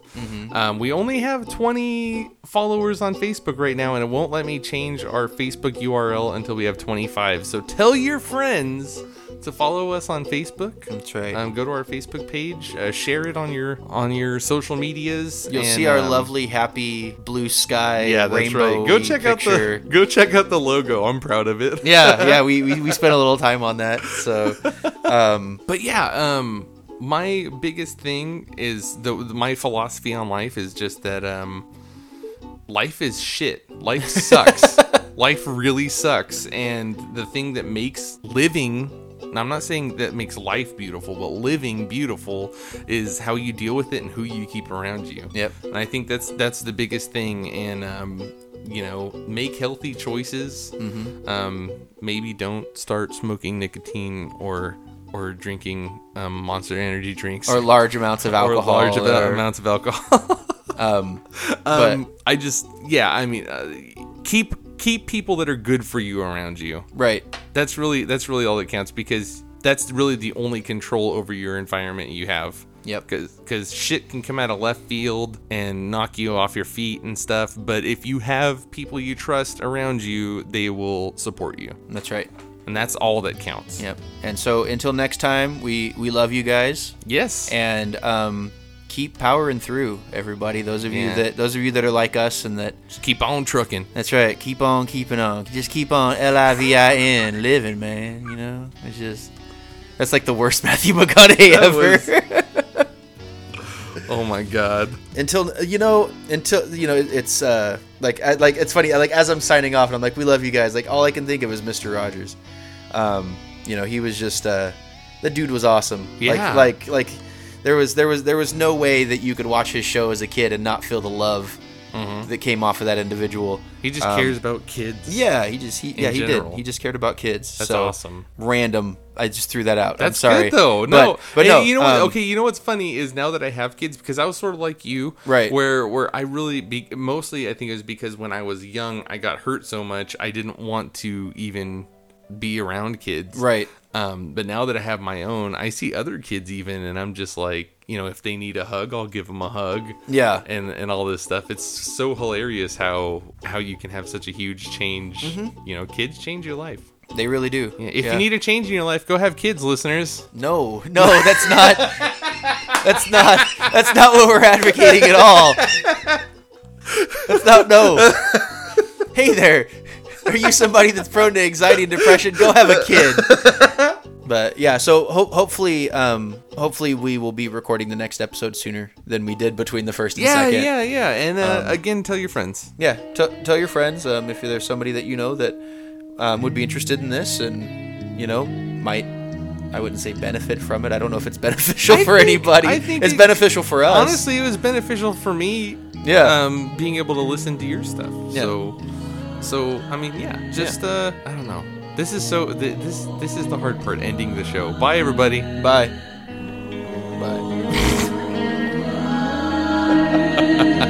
Um, we only have 20 followers on Facebook right now, and it won't let me change our Facebook URL until we have 25. So tell your friends So follow us on Facebook. That's right. Um, go to our Facebook page. Uh, share it on your on your social medias. You'll and, see our um, lovely, happy blue sky. Yeah, that's right. Go check picture. out the go check out the logo. I'm proud of it. yeah, yeah. We, we we spent a little time on that. So, um, But yeah, um, my biggest thing is the my philosophy on life is just that um, life is shit. Life sucks. life really sucks, and the thing that makes living. And I'm not saying that makes life beautiful, but living beautiful is how you deal with it and who you keep around you. Yep. And I think that's that's the biggest thing. And um, you know, make healthy choices. Mm-hmm. Um, maybe don't start smoking nicotine or or drinking um, Monster Energy drinks or large amounts of alcohol. or large or- amounts of alcohol. um, but um, I just yeah, I mean, uh, keep keep people that are good for you around you. right. That's really that's really all that counts because that's really the only control over your environment you have. Yep. Because shit can come out of left field and knock you off your feet and stuff. But if you have people you trust around you, they will support you. That's right. And that's all that counts. Yep. And so until next time, we we love you guys Yes. and um, keep powering through, everybody. Those of you that those of you that are like us and that Just keep on trucking. that's right. Keep on keeping on. Just keep on L I V I N living, man. You know, it's just that's like the worst Matthew McConaughey That ever. was- Oh my god. until you know until you know it's uh like I, like it's funny like as i'm signing off and i'm like we love you guys like all i can think of is mr rogers um you know he was just uh the dude was awesome Yeah. like like like there was there was there was no way that you could watch his show as a kid and not feel the love that came off of that individual Mm-hmm. He just Um, cares about kids. yeah he just he yeah he general. did he just cared about kids That's so awesome. random i just threw that out That's i'm sorry good though. No, but, but no you know what? um, okay, you know what's funny is now that I have kids because I was sort of like you, Right. Where where I really be, mostly I think it was because when I was young I got hurt so much I didn't want to even be around kids, right Um, but now that I have my own, I see other kids even, and I'm just like, you know, if they need a hug, I'll give them a hug. Yeah. and and all this stuff. It's so hilarious how how you can have such a huge change. Mm-hmm. You know, kids change your life. they really do Yeah, If Yeah. you need a change in your life, go have kids, listeners. No, no, that's not. That's not. That's not what we're advocating at all. That's not. No. Hey there. Are you somebody that's prone to anxiety and depression? Go have a kid. But yeah, so ho- hopefully, um, hopefully we will be recording the next episode sooner than we did between the first and Yeah, second. yeah, yeah. And uh, Um, again, tell your friends. Yeah, t- tell your friends um, if there's somebody that you know that um, would be interested in this and you know might I wouldn't say benefit from it. I don't know if it's beneficial I for think- anybody. I think it's it- beneficial for us. Honestly, it was beneficial for me. Yeah. Um, being able to listen to your stuff. Yeah. So, so I mean, yeah, just yeah. uh, I don't know. This is so th- this this is the hard part, ending the show. Bye everybody. Bye. Bye.